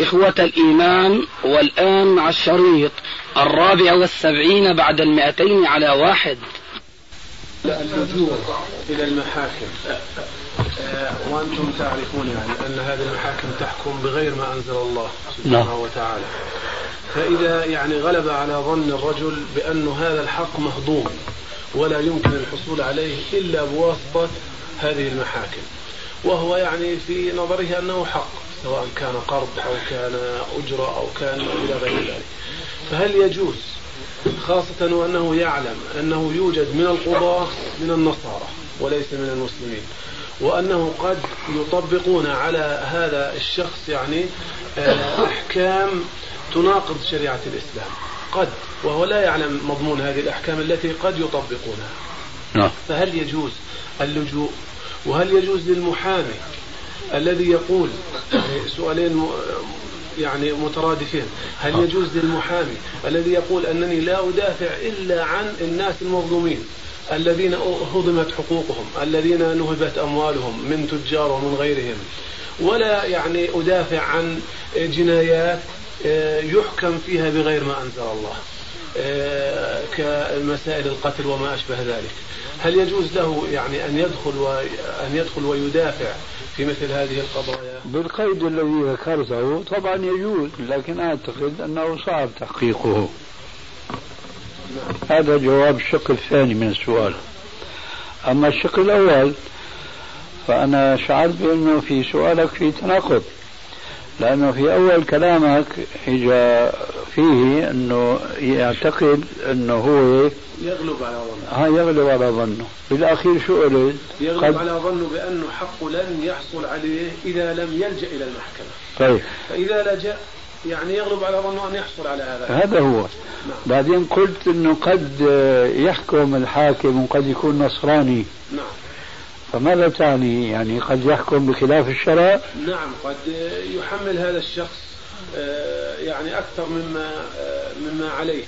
إخوة الإيمان والآن مع الشريط الرابع والسبعين بعد المئتين على واحد. اللجوء إلى المحاكم. آه، وأنتم تعرفون يعني أن هذه المحاكم تحكم بغير ما أنزل الله سبحانه نعم. وتعالى. فإذا يعني غلب على ظن الرجل بأن هذا الحق مهضوم ولا يمكن الحصول عليه إلا بواسطة هذه المحاكم. وهو يعني في نظره أنه حق. سواء كان قرض أو كان أجرة أو كان إلى غير ذلك. فهل يجوز خاصة وأنه يعلم أنه يوجد من القضاة من النصارى وليس من المسلمين وأنه قد يطبقون على هذا الشخص يعني آه، أحكام تناقض شريعة الإسلام. قد وهو لا يعلم مضمون هذه الأحكام التي قد يطبقونها. نعم. فهل يجوز اللجوء؟ وهل يجوز للمحامي الذي يقول سؤالين يعني مترادفين. هل يجوز للمحامي الذي يقول أنني لا أدافع إلا عن الناس المظلومين الذين هضمت حقوقهم الذين نهبت أموالهم من تجار ومن غيرهم ولا يعني أدافع عن جنايات آه، يحكم فيها بغير ما أنزل الله آه، كمسائل القتل وما أشبه ذلك. هل يجوز له يعني أن يدخل وأن يدخل ويدافع في مثل هذه القضايا؟ بالقيد الذي ذكرته طبعا يجوز لكن أعتقد أنه صعب تحقيقه نعم. هذا جواب الشق الثاني من السؤال أما الشق الأول فأنا شعرت بأنه في سؤالك في تناقض لأنه في أول كلامك إجا فيه أنه يعتقد أنه هو يغلب على ظنه. ها يغلب على ظنه. بالأخير شو قلت؟ يغلب قد... على ظنه بأنه حقه لن يحصل عليه إذا لم يلجأ إلى المحكمة. طيب. فإذا لجأ يعني يغلب على ظنه أن يحصل على هذا. هذا هو. نعم. بعدين قلت أنه قد يحكم الحاكم وقد يكون نصراني. نعم. فماذا تعني؟ يعني قد يحكم بخلاف الشرع؟ نعم قد يحمل هذا الشخص يعني أكثر مما آه، مما عليه.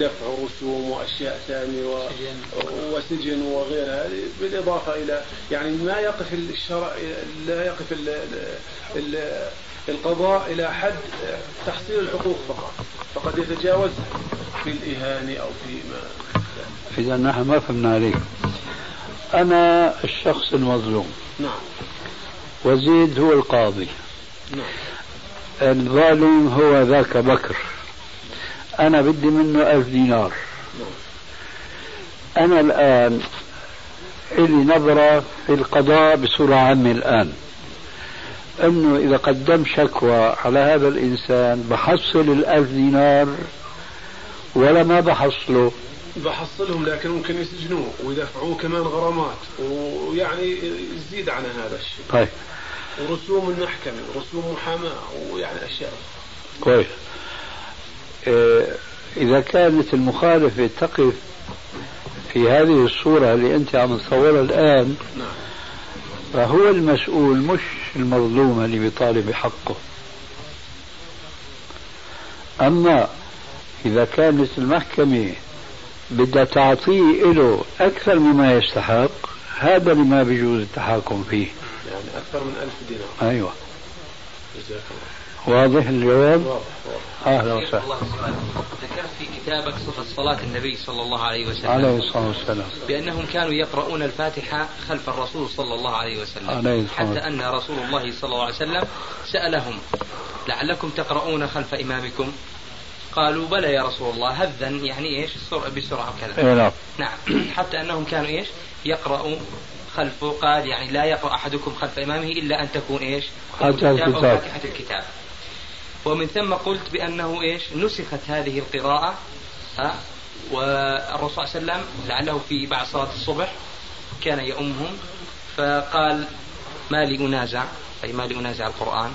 دفع رسوم وأشياء ثانية وسجن وغيرها. بالإضافة إلى يعني ما يقف الشرع لا يقف ال ال القضاء إلى حد تحصيل الحقوق فقط. فقد يتجاوزها في الإهانة أو في ما. إذا نحن ما فهمنا عليك. أنا الشخص المظلوم. نعم. وزيد هو القاضي. نعم. الظالم هو ذاك بكر. أنا بدي منه ألف دينار. أنا الآن إلي نظرة في القضاء بصورة عامة الآن. أنه إذا قدمت شكوى على هذا الإنسان بحصل الألف دينار ولا ما بحصله. بحصلهم لكن ممكن يسجنوه ويدفعوه كمان غرامات ويعني يزيد عن هذا الشيء. طيب. ورسوم المحكمة ورسوم محاماة ويعني أشياء. كويس. إيه، إذا كانت المخالفة تقف في هذه الصورة اللي أنت عم تصورها الآن نعم. فهو المسؤول مش المظلوم اللي بيطالب بحقه. أما إذا كانت المحكمة بدها تعطيه له أكثر مما يستحق هذا اللي ما بيجوز التحاكم فيه. يعني أكثر من ألف دينار. أيوة. جزاك الله. واضح الجواب؟ واضح أهلا وسهلا. ذكرت في كتابك صفة صلاة النبي صلى الله عليه وسلم. عليه الصلاة والسلام. بأنهم كانوا يقرؤون الفاتحة خلف الرسول صلى الله عليه وسلم. عليه حتى أن رسول الله صلى الله عليه وسلم سألهم لعلكم تقرؤون خلف إمامكم؟ قالوا بلى يا رسول الله هذا يعني إيش؟ بسرعة وكذا. إيه، نعم نعم. حتى أنهم كانوا إيش؟ يقرأوا خلفه قال يعني لا يقرأ أحدكم خلف إمامه إلا أن تكون إيش؟ فاتحة الكتاب. الكتاب. ومن ثم قلت بأنه إيش؟ نسخت هذه القراءة ها؟ والرسول صلى الله عليه وسلم لعله في بعد صلاة الصبح كان يؤمهم فقال ما لي أنازع أي ما لي أنازع القرآن.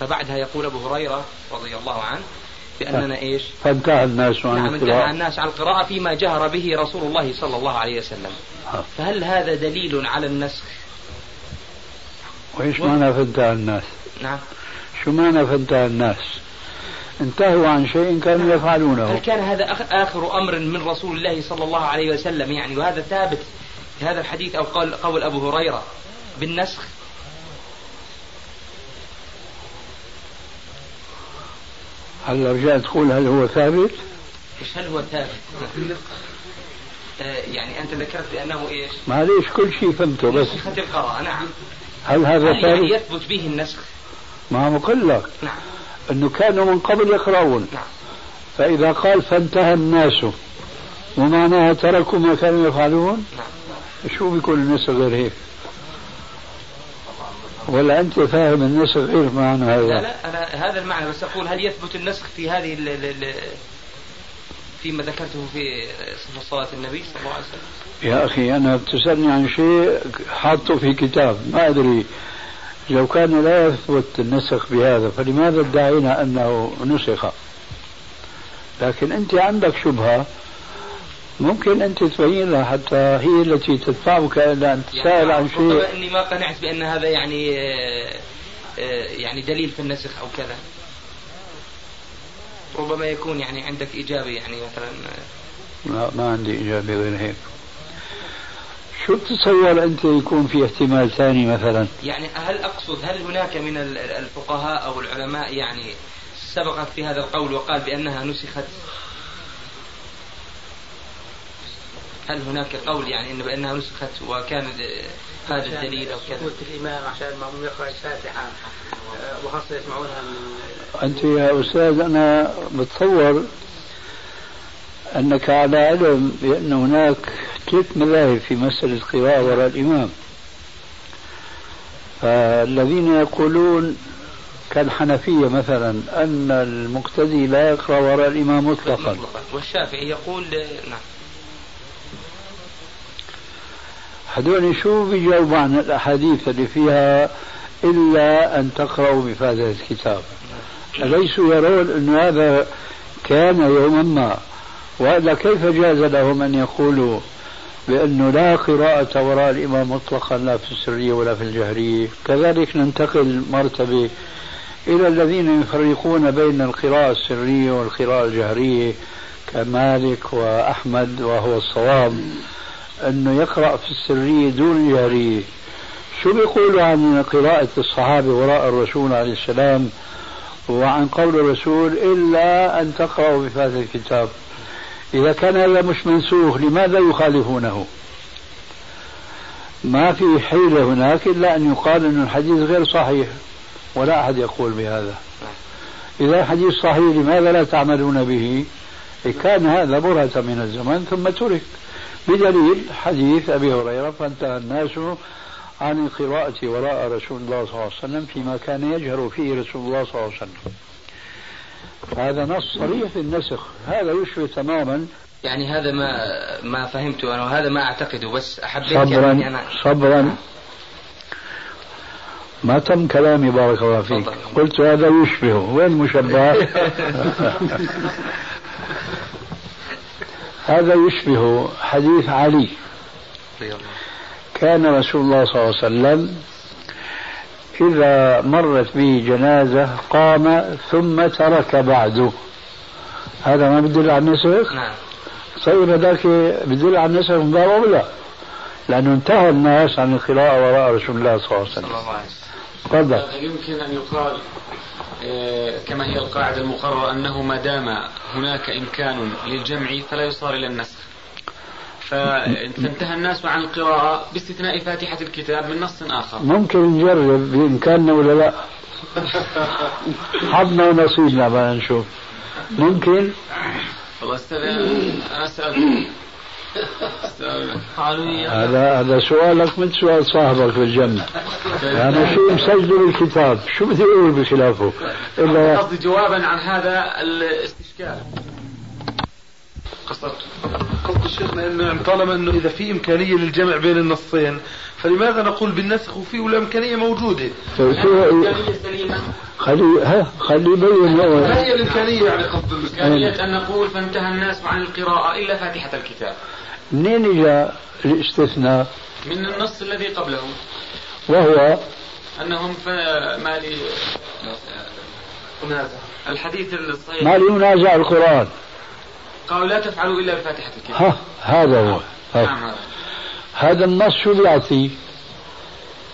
فبعدها يقول أبو هريرة رضي الله عنه بأننا إيش؟ فانتهى الناس عن نعم انتهى الناس عن القراءة فيما جهر به رسول الله صلى الله عليه وسلم. فهل هذا دليل على النسخ؟ وإيش معنى فانتهى الناس؟ نعم. شو معنى فانتهى الناس؟ انتهوا عن شيء كانوا يفعلونه. هل كان هذا آخر أمر من رسول الله صلى الله عليه وسلم يعني؟ وهذا ثابت في هذا الحديث أو قول, قول أبو هريرة بالنسخ. هلا رجعت تقول هل هو ثابت؟ إيش هل هو ثابت؟ آه، يعني أنت ذكرت بأنه إيش؟ معليش كل شيء فهمته بس نسخة القراءة نعم هل هذا هل ثابت؟ يعني يثبت به النسخ؟ ما عم أقول لك نعم إنه كانوا من قبل يقرؤون نعم فإذا قال فانتهى الناس ومعناها تركوا ما كانوا يفعلون نعم شو بيكون النسخ غير هيك؟ ولا انت فاهم النسخ غير معنى هذا؟ لا لا أنا هذا المعنى بس أقول هل يثبت النسخ في هذه ال ال فيما ذكرته في صلاة النبي صلى الله عليه وسلم يا أخي أنا بتسالني عن شيء حاطه في كتاب ما أدري لو كان لا يثبت النسخ بهذا فلماذا ادعينا أنه نسخ؟ لكن أنت عندك شبهة ممكن انت تبين لها حتى هي التي تدفعك إلى أن تسأل عن شيء. ربما إني ما قنعت بأن هذا يعني آه، آه، يعني دليل في النسخ أو كذا. ربما يكون يعني عندك اجابه يعني مثلا لا ما عندي اجابه غير هيك. شو بتتصور أنت يكون في احتمال ثاني مثلا؟ يعني هل أقصد هل هناك من ال- الفقهاء أو العلماء يعني سبقت في هذا القول وقال بأنها نسخت؟ هل هناك قول يعني انه بأنها نسخت وكان هذا الدليل أو كذا؟ قلت الامام عشان المأموم يقرأ الفاتحة. آه، وخاصة يسمعونها من أنت يا أستاذ أنا بتصور أنك على علم بأن هناك ثلاث مذاهب في مسألة القراءة وراء الإمام. فالذين يقولون كالحنفية مثلا أن المقتدي لا يقرأ وراء الإمام مطلقا. والشافعي يقول نعم. هذول شو بيجاوبوا عن الأحاديث اللي فيها إلا أن تقرأوا بفاتحة الكتاب. أليسوا يرون أن هذا كان يوما ما؟ وإلا كيف جاز لهم أن يقولوا بأنه لا قراءة وراء الإمام مطلقا لا في السرية ولا في الجهرية؟ كذلك ننتقل مرتبة إلى الذين يفرقون بين القراءة السرية والقراءة الجهرية كمالك وأحمد وهو الصواب. أنه يقرأ في السرية دون الجهرية شو بيقولوا عن قراءة الصحابة وراء الرسول عليه السلام وعن قول الرسول إلا أن تقرأوا بفاتحة الكتاب؟ إذا كان هذا مش منسوخ لماذا يخالفونه؟ ما في حيلة هناك إلا أن يقال أن الحديث غير صحيح ولا أحد يقول بهذا. إذا الحديث صحيح لماذا لا تعملون به؟ كان هذا برهة من الزمن ثم ترك. بدليل حديث أبي هريرة فانتهى الناس عن القراءة وراء رسول الله صلى الله عليه وسلم فيما كان يجهر فيه رسول الله صلى الله عليه وسلم. هذا نص صريح في النسخ. هذا يشبه تماما. يعني هذا ما ما فهمته أنا وهذا ما اعتقده بس حبيت صبرا يعني أنا. صبرا. ما تم كلامي بارك الله فيك. قلت هذا يشبه. وين المشبه هذا يشبه حديث علي. كان رسول الله صلى الله عليه وسلم إذا مرت به جنازة قام ثم ترك بعده. هذا ما بدل على النسخ؟ نعم. طيب هذاك بدل على النسخ من باب أولى. لأنه انتهى الناس عن القراءة وراء رسول الله صلى الله عليه صلى وسلم الله عليه وسلم. تفضل. يمكن أن يقال كما هي القاعدة المقررة أنه ما دام هناك إمكان للجمع فلا يصار إلى النسخ. فانتهى الناس عن القراءة باستثناء فاتحة الكتاب من نص آخر. ممكن نجرب بإمكاننا ولا لا؟ حظنا ونصيبنا بقى نشوف. ممكن؟ والله أستاذ أنا سألت هذا هذا سؤالك مثل سؤال صاحبك في الجنة. أنا شيء مسجل الكتاب؟ شو بدي أقول بخلافه؟ إلا قصدي جوابا عن هذا الاستشكال. قصرت قصد شيخنا انه يعني طالما إنه إذا في إمكانية للجمع بين النصين فلماذا نقول بالنسخ وفي ولا إمكانية موجودة؟ شو إمكانية سليمة. خلي ها خلي يبين ما هي الإمكانية يعني قصد إمكانية أن نقول فانتهى الناس عن القراءة إلا فاتحة الكتاب. منين جاء الاستثناء؟ من النص الذي قبله. وهو أنهم ما لي الحديث الصحيح. ما لي ينازع القرآن. قالوا لا تفعلوا إلا بفاتحه الكتاب ها هذا هو. نعم هذا. هذا النص شو بيعطي؟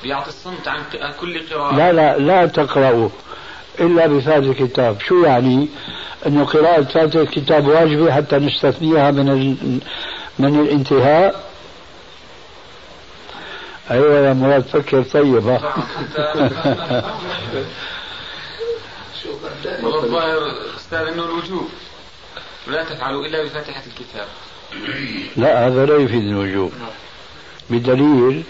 بيعطي الصمت عن كل قراءة. لا لا لا تقرأوا إلا بفاتحة الكتاب شو يعني؟ أنه قراءة فاتحة الكتاب واجبة حتى نستثنيها من ال... من الانتهاء؟ أيوة يا مراد فكر طيب ها والظاهر أستاذ أنه الوجوب. لا تفعلوا إلا بفاتحة الكتاب. لا هذا لا يفيد الوجوب. بدليل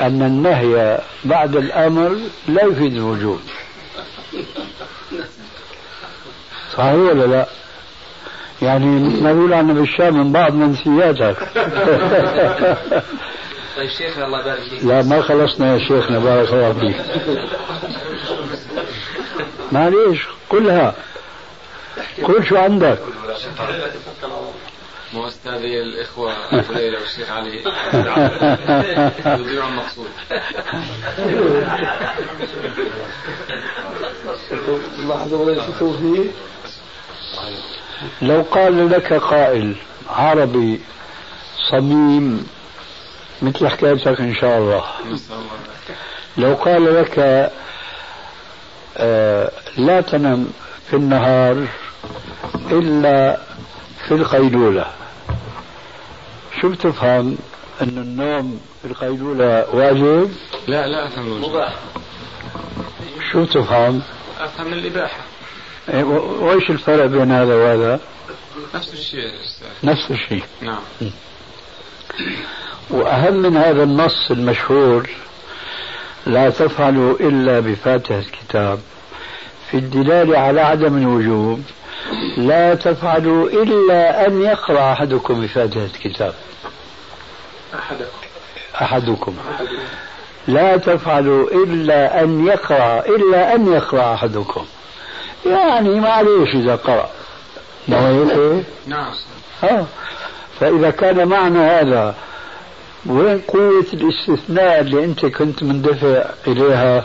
أن النهي بعد الأمر لا يفيد الوجوب. صحيح ولا لا؟ يعني ما يقول عنا بالشام من بعض منسياتك طيب شيخ الله يبارك فيك. لا ما خلصنا يا شيخنا بارك الله فيك. معليش قلها قل شو عندك. مو استاذي الإخوة ابو ليلى والشيخ علي. يضيع المقصود. لحظة ولا فيه؟ لو قال لك قائل عربي صميم مثل حكايتك إن شاء الله. لو قال لك آه لا تنم في النهار إلا في القيلولة. شو بتفهم؟ أن النوم في القيلولة واجب؟ لا لا أفهم. مباح. شو تفهم؟ أفهم الإباحة. إيه وإيش الفرق بين هذا وهذا؟ نفس الشيء نفس الشيء. نعم. وأهم من هذا النص المشهور لا تفعلوا إلا بفاتحة الكتاب. في الدلالة على عدم الوجوب لا تفعلوا إلا أن يقرأ أحدكم بفاتحة الكتاب. أحدكم. أحدكم. لا تفعلوا إلا أن يقرأ إلا أن يقرأ أحدكم. يعني معليش إذا قرأ. ما إيه؟ نعم. ها؟ فإذا كان معنى هذا وين قوة الاستثناء اللي أنت كنت مندفع إليها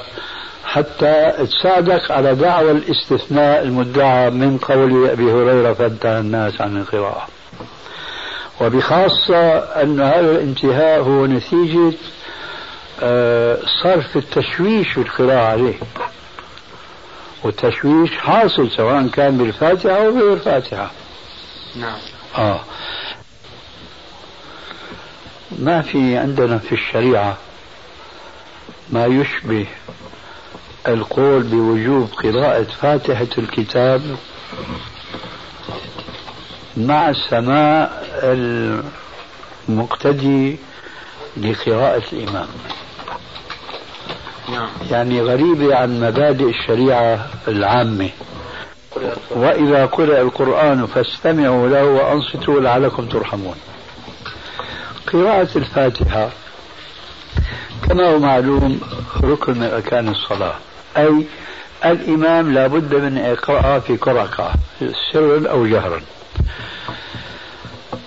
حتى تساعدك على دعوى الاستثناء المدعى من قول أبي هريرة فانتهى الناس عن القراءة. وبخاصة أن هذا الانتهاء هو نتيجة آه، صرف التشويش في القراءة عليه. والتشويش حاصل سواء كان بالفاتحة أو غير الفاتحة نعم. آه. ما في عندنا في الشريعة ما يشبه القول بوجوب قراءة فاتحة الكتاب مع السماع المقتدي لقراءة الإمام. يعني غريبة عن مبادئ الشريعة العامة. وإذا قرأ القرآن فاستمعوا له وأنصتوا لعلكم ترحمون. قراءة الفاتحة كما هو معلوم ركن من أركان الصلاة. أي الإمام لابد من إقراء في كل ركعة سرا أو جهرا.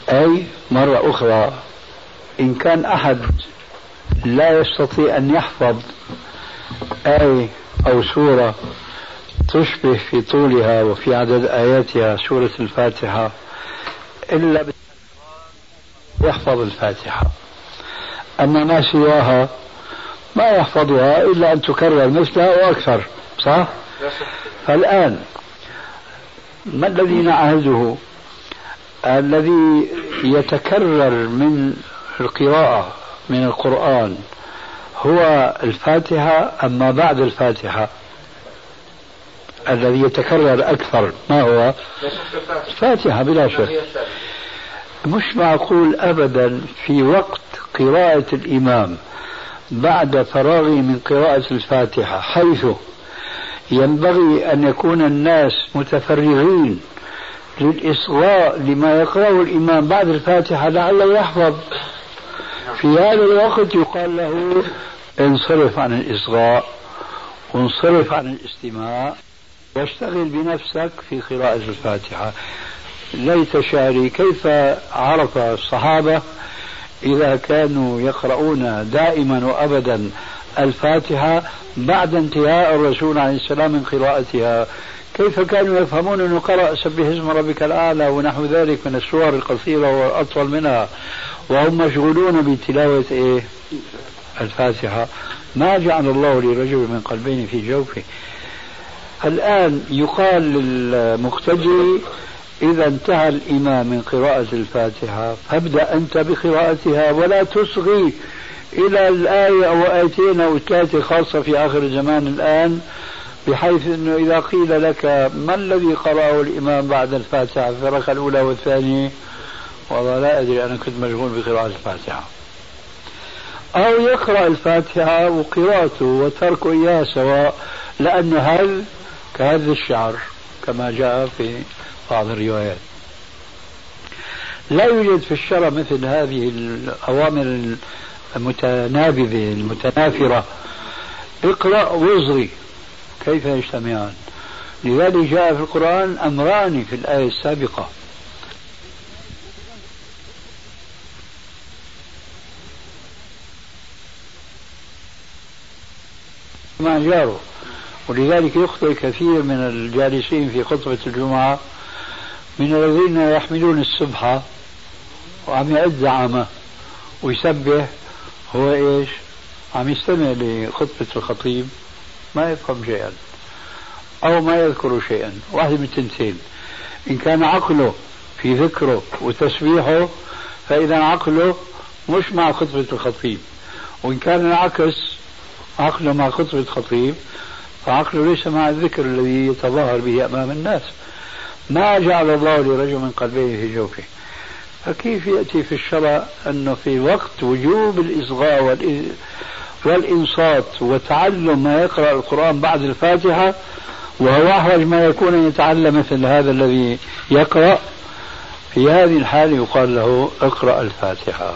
أي مرة أخرى إن كان أحد لا يستطيع أن يحفظ آية أو سورة تشبه في طولها وفي عدد آياتها سورة الفاتحة إلا يحفظ الفاتحة أما ما سواها ما يحفظها إلا أن تكرر مثلها وأكثر صح؟ فالآن ما الذي نعهده الذي يتكرر من القراءة من القرآن هو الفاتحة أم ما بعد الفاتحة الذي يتكرر أكثر. ما هو؟ الفاتحة بلا شك. مش معقول أبدا في وقت قراءة الإمام بعد فراغه من قراءة الفاتحة حيث ينبغي أن يكون الناس متفرغين للإصغاء لما يقرأه الإمام بعد الفاتحة لعله يحفظ. في هذا الوقت يقال له انصرف عن الإصغاء وانصرف عن الاستماع واشتغل بنفسك في قراءة الفاتحة. ليت شعري كيف عرف الصحابة إذا كانوا يقرؤون دائما وأبدا الفاتحة بعد انتهاء الرسول عليه السلام من قراءتها؟ كيف كانوا يفهمون أنه قرأ سبح اسم ربك الأعلى ونحو ذلك من السور القصيرة والأطول منها؟ وهم مشغولون بتلاوة إيه؟ الفاتحة. ما جعل الله لرجل من قلبين في جوفه. الآن يقال للمقتدي إذا انتهى الإمام من قراءة الفاتحة فابدأ أنت بقراءتها ولا تصغي إلى الآية أو آيتين أو ثلاثة خاصة في آخر الزمان الآن بحيث أنه إذا قيل لك ما الذي قرأه الإمام بعد الفاتحة؟ الركعة الأولى والثانية. والله لا أدري أنا كنت مشغول بقراءة الفاتحة. أو يقرأ الفاتحة وقراءته وتركه إياه سواء لأن هل كهذا الشعر كما جاء في بعض الروايات. لا يوجد في الشرع مثل هذه الأوامر المتنابذة المتنافرة. اقرأ واصغي كيف يجتمعان. لذلك جاء في القرآن أمران في الآية السابقة. مع جاره ولذلك يخطئ كثير من الجالسين في خطبة الجمعة من الذين يحملون السبحة وعم يعد زعامة ويسبح. هو إيش؟ عم يستمع لخطبة الخطيب ما يفهم شيئا أو ما يذكر شيئا. واحد من التنتين. إن كان عقله في ذكره وتسبيحه فإذا عقله مش مع خطبة الخطيب. وإن كان العكس عقله مع خطبة الخطيب فعقله ليس مع الذكر الذي يتظاهر به أمام الناس. ما جعل الله لرجل من قلبين في جوفه. فكيف يأتي في الشرع أنه في وقت وجوب الإصغاء والإنصات وتعلم ما يقرأ القرآن بعد الفاتحة وهو أحوج ما يكون أن يتعلم مثل هذا الذي يقرأ في هذه الحالة يقال له اقرأ الفاتحة.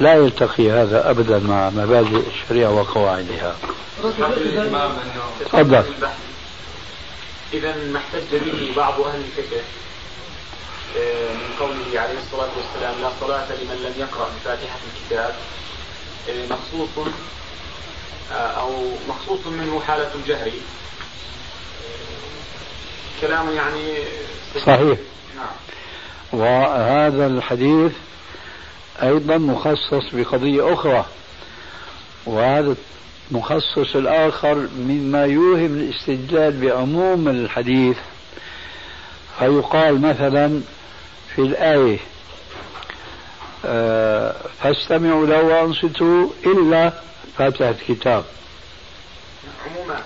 لا يلتقي هذا أبدا مع مبادئ الشريعة وقواعدها. تفضل. إذا ما احتج به بعض أهل الفقه آه، من قوله عليه الصلاة والسلام لا صلاة لمن لم يقرأ بفاتحة الكتاب. آه، مخصوص آه، أو مخصوص منه حالة الجهر. كلام يعني صحيح. نعم. وهذا الحديث أيضا مخصص بقضية أخرى وهذا المخصص الآخر مما يوهم الاستدلال بعموم الحديث. فيقال مثلا في الآية آه، فاستمعوا له وأنصتوا إلا فاتحة الكتاب. عموما.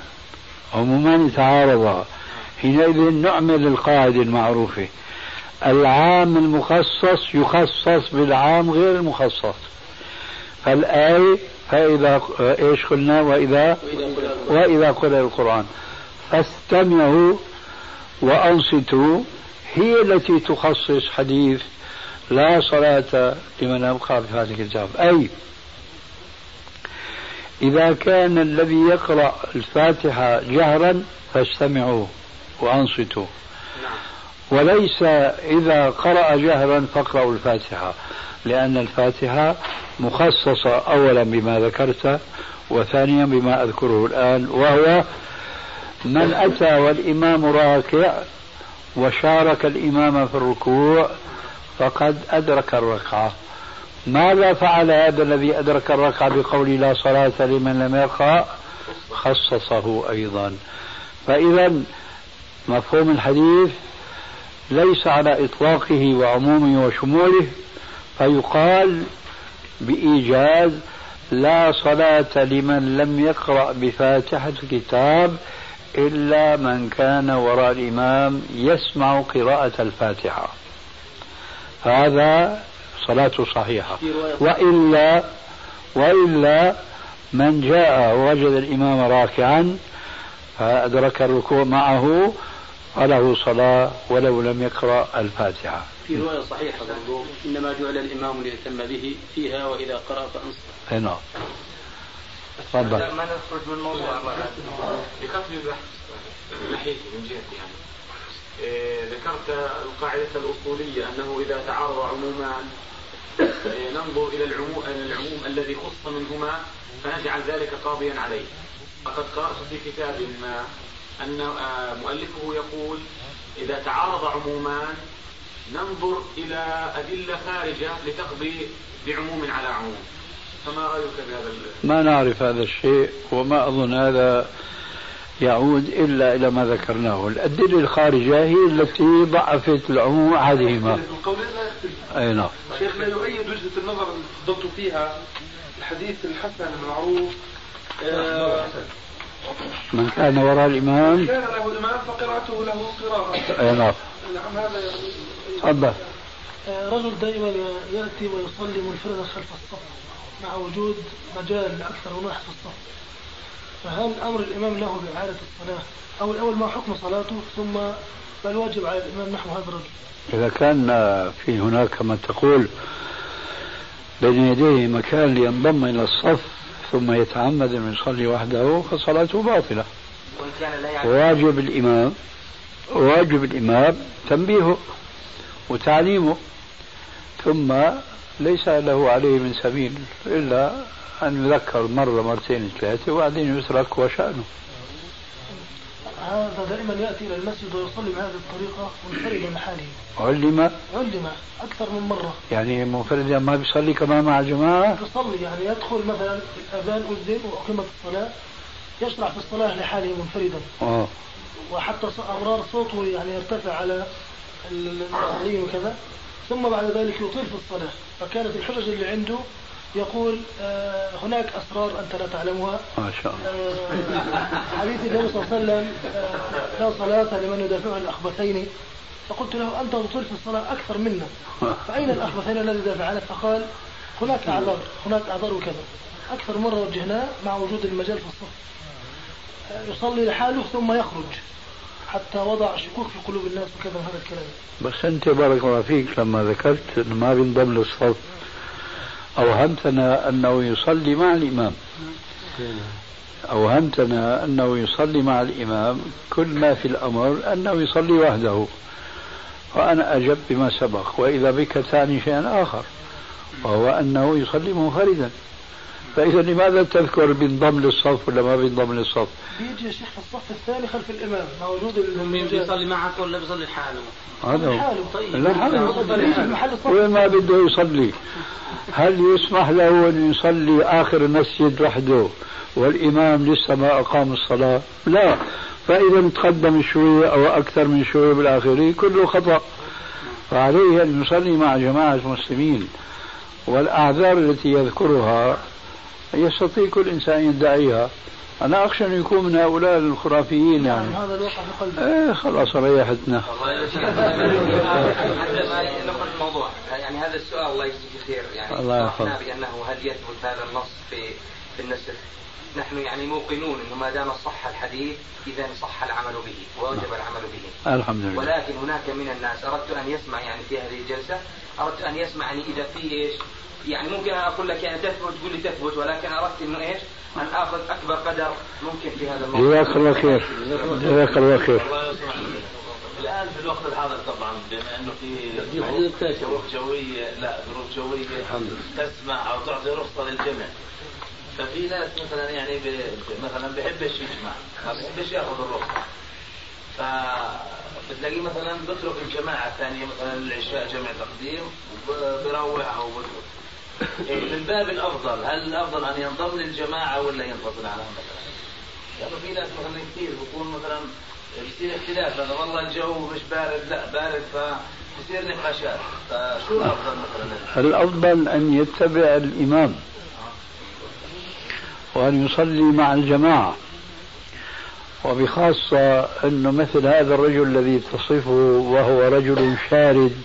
عموما يتعارضا حينئذ نعمل القاعدة المعروفة. العام المخصص يخصص بالعام غير المخصص. فالآية فإذا إيش قلنا؟ وإذا وإذا قرأ القرآن. فاستمعوا وأنصتوا هي التي تخصص حديث لا صلاة لمن أبقى في هذا الكتاب أي إذا كان الذي يقرأ الفاتحة جهرا فاستمعوا وأنصتوا. وليس إذا قرأ جهرا فاقرأوا الفاتحة لأن الفاتحة مخصصة أولا بما ذكرت وثانيا بما أذكره الآن وهو من أتى والإمام راكع وشارك الإمام في الركوع فقد أدرك الركعة. ماذا فعل هذا الذي أدرك الركعة بقول لا صلاة لمن لم يقرأ؟ خصصه أيضا. فإذا مفهوم الحديث ليس على إطلاقه وعمومه وشموله فيقال بإيجاز لا صلاة لمن لم يقرأ بفاتحة الكتاب إلا من كان وراء الإمام يسمع قراءة الفاتحة. هذا صلاته صحيحة. وإلا وإلا من جاء ووجد الإمام راكعا فأدرك الركوع معه فله صلاة ولو لم يقرأ الفاتحة. في رواية صحيحة برضو إنما جعل الإمام ليتم به فيها وإذا قرأ فأنصت. نعم. تفضل. ما نخرج من الموضوع بختم البحث من ناحيتي من جهتي يعني. إيه ذكرت القاعدة الأصولية أنه إذا تعارض عمومان إيه ننظر إلى العموم, العموم الذي خص منهما فنجعل ذلك قاضيا عليه. وقد قرأت في كتاب ما أن آه، مؤلفه يقول إذا تعارض عمومان ننظر إلى أدلة خارجة لتقضي بعموم على عموم. فما رأيك بهذا ما نعرف هذا الشيء وما أظن هذا يعود إلا إلى ما ذكرناه. الأدلة الخارجة هي التي ضعفت العموم أحدهما. أي نعم. شيخ لا يؤيد وجهة النظر اللي تفضلت فيها الحديث الحسن المعروف آه من كان وراء الإمام كان له إمام فقراءته له قراءة. أي نعم. نعم هذا تفضل. آه، رجل دائما يأتي ويصلي منفردا خلف الصف مع وجود مجال لأكثر من واحد في الصف. فهل أمر الإمام له بإعادة الصلاة؟ أو الأول ما حكم صلاته ثم ما الواجب على الإمام نحو هذا الرجل؟ إذا كان في هناك كما تقول بين يديه مكان لينضم إلى الصف ثم يتعمد أن يصلي وحده فصلاته باطلة. واجب الإمام واجب الإمام تنبيهه وتعليمه. ثم ليس له عليه من سبيل إلا أن يذكر مرة مرتين ثلاثة وبعدين يترك وشأنه. هذا دائما يأتي إلى المسجد ويصلي بهذه الطريقة منفردا لحاله علم؟ علم أكثر من مرة. يعني منفردا ما بيصلي كمان مع الجماعة؟ يصلي يعني يدخل مثلا الأذان أذن وأقيمت الصلاة يشرع في الصلاة لحاله منفردا. آه. وحتى أمرار صوته يعني يرتفع على الآخرين وكذا. ثم بعد ذلك يطيل في الصلاة. فكانت الحجج اللي عنده يقول آه هناك أسرار أنت لا تعلمها. ما شاء الله. آه حديث النبي صلى الله عليه وسلم آه لا صلاة لمن يدافع عن الأخبثين. فقلت له أنت تطيل في الصلاة أكثر منا. فأين الأخبثين الذي يدافع عنك؟ فقال هناك أعذار هناك أعذار وكذا أكثر مرة وجهناه مع وجود المجال في الصف. يصلي لحاله ثم يخرج حتى وضع شكوك في قلوب الناس وكذا هذا الكلام. بس أنت بارك الله فيك لما ذكرت أنه ما بينضم للصف. أوهمتنا أنه يصلي مع الإمام. أوهمتنا أنه يصلي مع الإمام. كل ما في الأمر أنه يصلي وحده. وأنا أجب بما سبق. وإذا بك تعني شيئا آخر. وهو أنه يصلي منفردا. فإذا لماذا تذكر بينضم للصف ولا ما بينضم للصف؟ بيجي الشيخ في الصف الثاني خلف الإمام مع وجود مين بيصلي معك ولا بيصلي لحاله؟ هذا هو. حاله طيب. لا حاله وين ما بده يصلي. هل يسمح له أن يصلي آخر المسجد وحده والإمام لسه ما أقام الصلاة؟ لا. فإذا تقدم شوية أو أكثر من شوية بالآخرين كله خطأ. فعليه أن يصلي مع جماعة المسلمين. والأعذار التي يذكرها يستطيع كل إنسان يدعيها. أنا أخشى أن يكون من هؤلاء الخرافيين يعني. نعم، هذا الواقع في قلبي. إيه خلاص ريحتنا. نخرج الموضوع. يعني هذا السؤال الله يجزيك خير. يعني الله يحفظك. بأنه هل يثبت هذا النص في في النسخ؟ نحن يعني موقنون إنه ما دام صح الحديث اذا صح العمل به ووجب نعم. العمل به. الحمد لله. ولكن هناك من الناس أردت أن يسمع يعني في هذه الجلسة أردت أن يسمع يعني إذا في إيش يعني ممكن أنا أقول لك يعني تثبت تقول لي تثبت ولكن أردت إنه إيش؟ أن آخذ أكبر قدر ممكن في هذا الموضوع. جزاك الله خير. جزاك الله خير. الآن في الوقت الحاضر طبعا بما إنه في ظروف جوية لا ظروف جوية تسمع أو تعطي رخصة للجمع ففي ناس مثلا يعني مثلا بيحبش يجمع ما بيحبش يأخذ الرخصه ف بتلاقيه مثلا بترك الجماعة الثانية مثلا العشاء جمع تقديم وبروح أو إيه، من باب الأفضل. هل الأفضل أن ينضم للجماعه ولا ينفصل عنها مثلا؟ لأنه في ناس مثلا كثير بكون مثلا بيصير اختلاف. هذا والله الجو مش بارد لا بارد فبصير نقاشات. فشو الأفضل مثلا؟ الأفضل أن يتبع الإمام. وأن يصلي مع الجماعة. وبخاصة أنه مثل هذا الرجل الذي تصفه وهو رجل شارد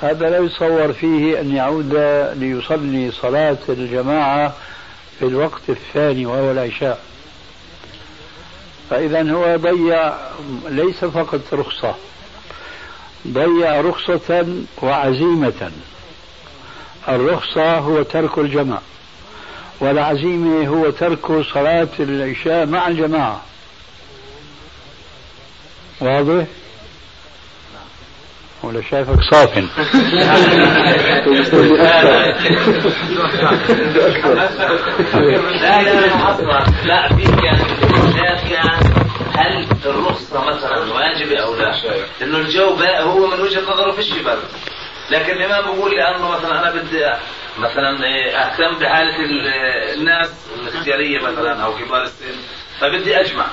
هذا لا يتصور فيه أن يعود ليصلي صلاة الجماعة في الوقت الثاني وهو العشاء. فإذا هو ضيع ليس فقط رخصة ضيع رخصة وعزيمة. الرخصة هو ترك الجمع والعزيمة هو ترك صلاة العشاء مع الجماعة. واضح؟ ولا شايفك صافن؟ لا لا لا في يعني هل الرخصة مثلا واجبة أو لا؟ لأنه الجو هو من وجهة نظره فيش برد لكن الإمام بيقول لأنه مثلا أنا بدي مثلا إيه، أهتم بحالة الناس الاختيارية مثلا أو كبار السن. فبدي أجمع.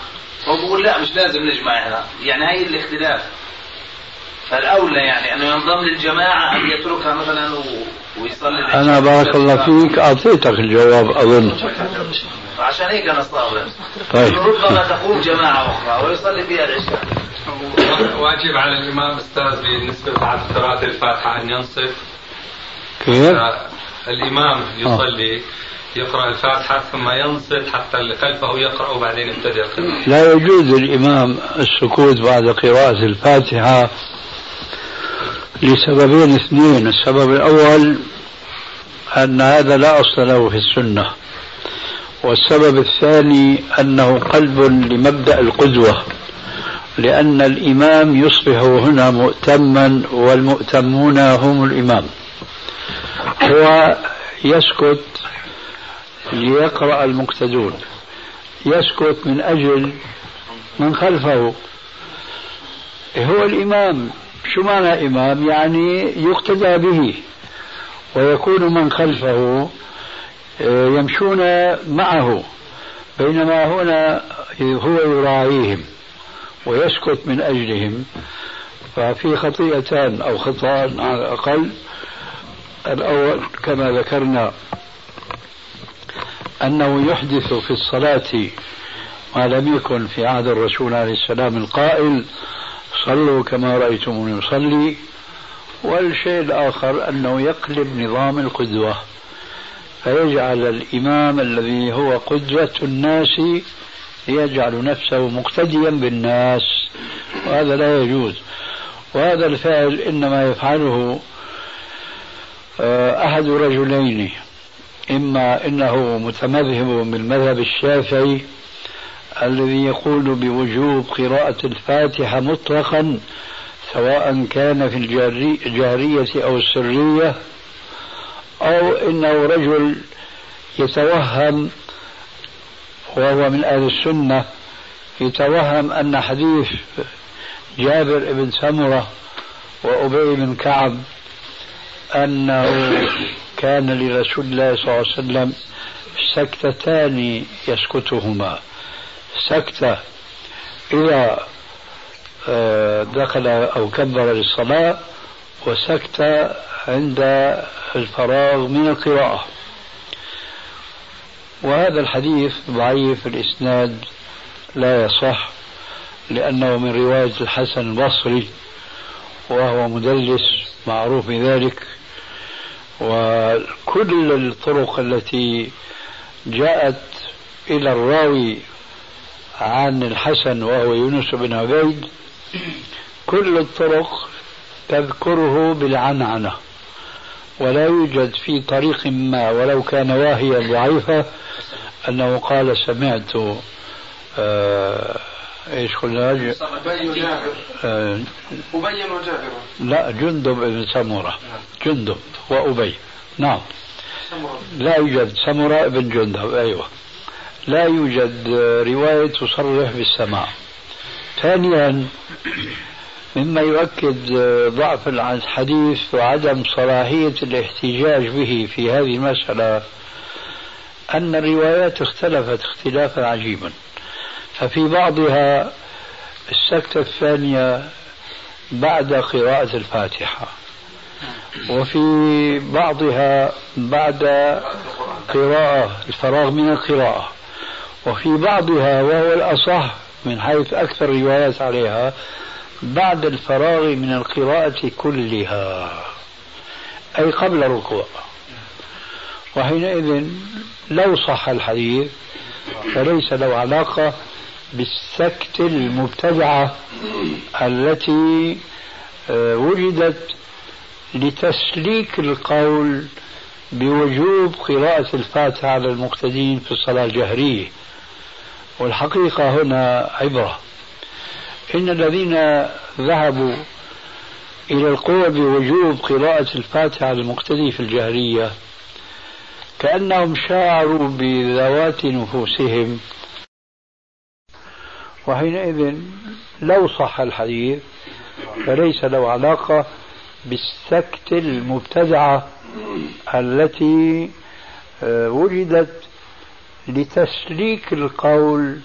هو بيقول لا مش لازم نجمع هنا. يعني هي الاختلاف. فالأولى يعني أنه ينضم للجماعة أم يتركها مثلا ويصلي أنا بارك الله فيك. أعطيتك الجواب أظن. عشان هيك أنا صابر طيب. ربما تقوم جماعة أخرى ويصلي فيها العشاء. واجب على الإمام أستاذ بالنسبة بعد قراءة الفاتحة أن ينصف كيف؟ الإمام يصلي يقرأ الفاتحة ثم ينصت حتى اللي خلفه يقرأ وبعدين يبتدئ القراءة. لا يجوز الإمام السكوت بعد قراءة الفاتحة لسببين اثنين. السبب الأول أن هذا لا أصل له في السنة. والسبب الثاني أنه قلب لمبدأ القدوة لأن الإمام يصبح هنا مؤتما والمؤتمون هم الإمام. هو يسكت ليقرأ المقتدون. يسكت من أجل من خلفه. هو الإمام. شو معنى إمام؟ يعني يقتدى به. ويكون من خلفه آه، يمشون معه. بينما هنا هو يراعيهم ويسكت من أجلهم. ففي خطيئتان أو خطأ على الأقل الأول كما ذكرنا أنه يحدث في الصلاة ما لم يكن في عهد الرسول عليه السلام القائل صلوا كما رأيتموني يصلي والشيء الآخر أنه يقلب نظام القدوة فيجعل الإمام الذي هو قدوة الناس يجعل نفسه مقتديا بالناس وهذا لا يجوز. وهذا الفعل إنما يفعله أحد رجلين. إما إنه متمذهب بالمذهب الشافعي الذي يقول بوجوب قراءة الفاتحة مطلقا سواء كان في الجهرية أو السرية أو إنه رجل يتوهم وهو من أهل السنة يتوهم أن حديث جابر بن سمرة وأبي بن كعب أنه كان لرسول الله صلى الله عليه وسلم سكتتان يسكتهما. سكتة إذا آه، دخل أو كبر للصلاة وسكتة عند الفراغ من القراءة. وهذا الحديث ضعيف الإسناد لا يصح لأنه من رواية الحسن البصري. وهو مدلس معروف بذلك وكل الطرق التي جاءت إلى الراوي عن الحسن وهو يونس بن عبيد كل الطرق تذكره بالعنعنة ولا يوجد في طريق ما ولو كان واهيا ضعيفة أنه قال سمعت آه إيش قلنا؟ أبي وجابر آه أبي وجابر لا جندب بن سمرة جندب وأبي. نعم. لا يوجد سمرة بن جندب أيوه. لا يوجد رواية تصرح بالسماع. ثانيا مما يؤكد ضعف الحديث وعدم صلاحية الاحتجاج به في هذه المسألة أن الروايات اختلفت اختلافا عجيبا. ففي بعضها السكتة الثانية بعد قراءة الفاتحة. وفي بعضها بعد قراءة الفراغ من القراءة. وفي بعضها وهو الأصح من حيث أكثر الروايات عليها بعد الفراغ من القراءة كلها أي قبل الركوع. وحينئذ لو صح الحديث فليس له علاقة بالسكت المبتدعة التي آه، وجدت لتسليك القول بوجوب قراءة الفاتحة على المقتدين في الصلاة الجهرية. والحقيقة هنا عبرة. إن الذين ذهبوا إلى القول بوجوب قراءة الفاتحة على المقتدي في الجهرية كأنهم شاعروا بذوات نفوسهم وحينئذ لو صح الحديث فليس له علاقة بالسكت المبتدعة التي آه، وجدت لتسليك القول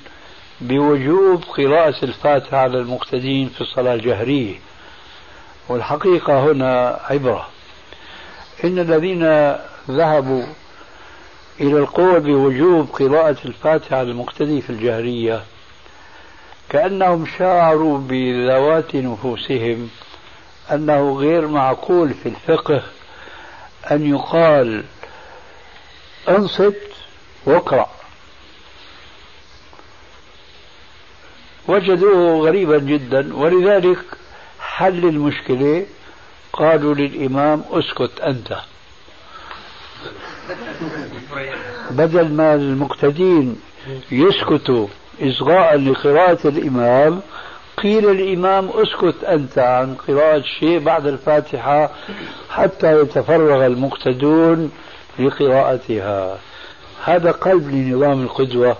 بوجوب قراءة الفاتحة على المقتدين في الصلاة الجهرية. والحقيقة هنا عبرة. إن الذين ذهبوا إلى القول بوجوب قراءة الفاتحة على المقتدي في الجهرية كأنهم شعروا بذوات نفوسهم أنه غير معقول في الفقه أن يقال أنصت واقرأ. وجدوه غريبا جدا ولذلك حل المشكلة قالوا للإمام اسكت أنت. بدل ما المقتدين يسكتوا إصغاء لقراءة الإمام. قيل الإمام أسكت أنت عن قراءة شيء بعد الفاتحة حتى يتفرغ المقتدون لقراءتها. هذا قلب لنظام القدوة.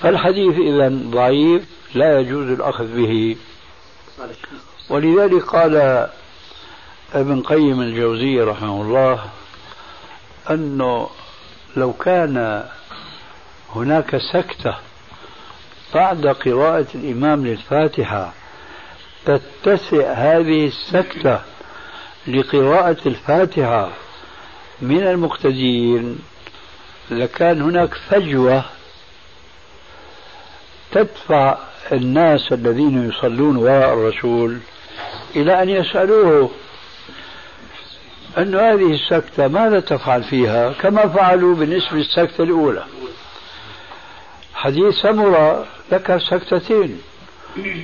فالحديث إذا ضعيف لا يجوز الأخذ به. ولذلك قال ابن قيم الجوزية رحمه الله أنه لو كان هناك سكتة بعد قراءة الإمام للفاتحة تتسع هذه السكتة لقراءة الفاتحة. من المقتدين لكان هناك فجوة تدفع الناس الذين يصلون وراء الرسول إلى أن يسألوه أن هذه السكتة ماذا تفعل فيها؟ كما فعلوا بالنسبة للسكتة الأولى. حديث سمرة ذكر سكتتين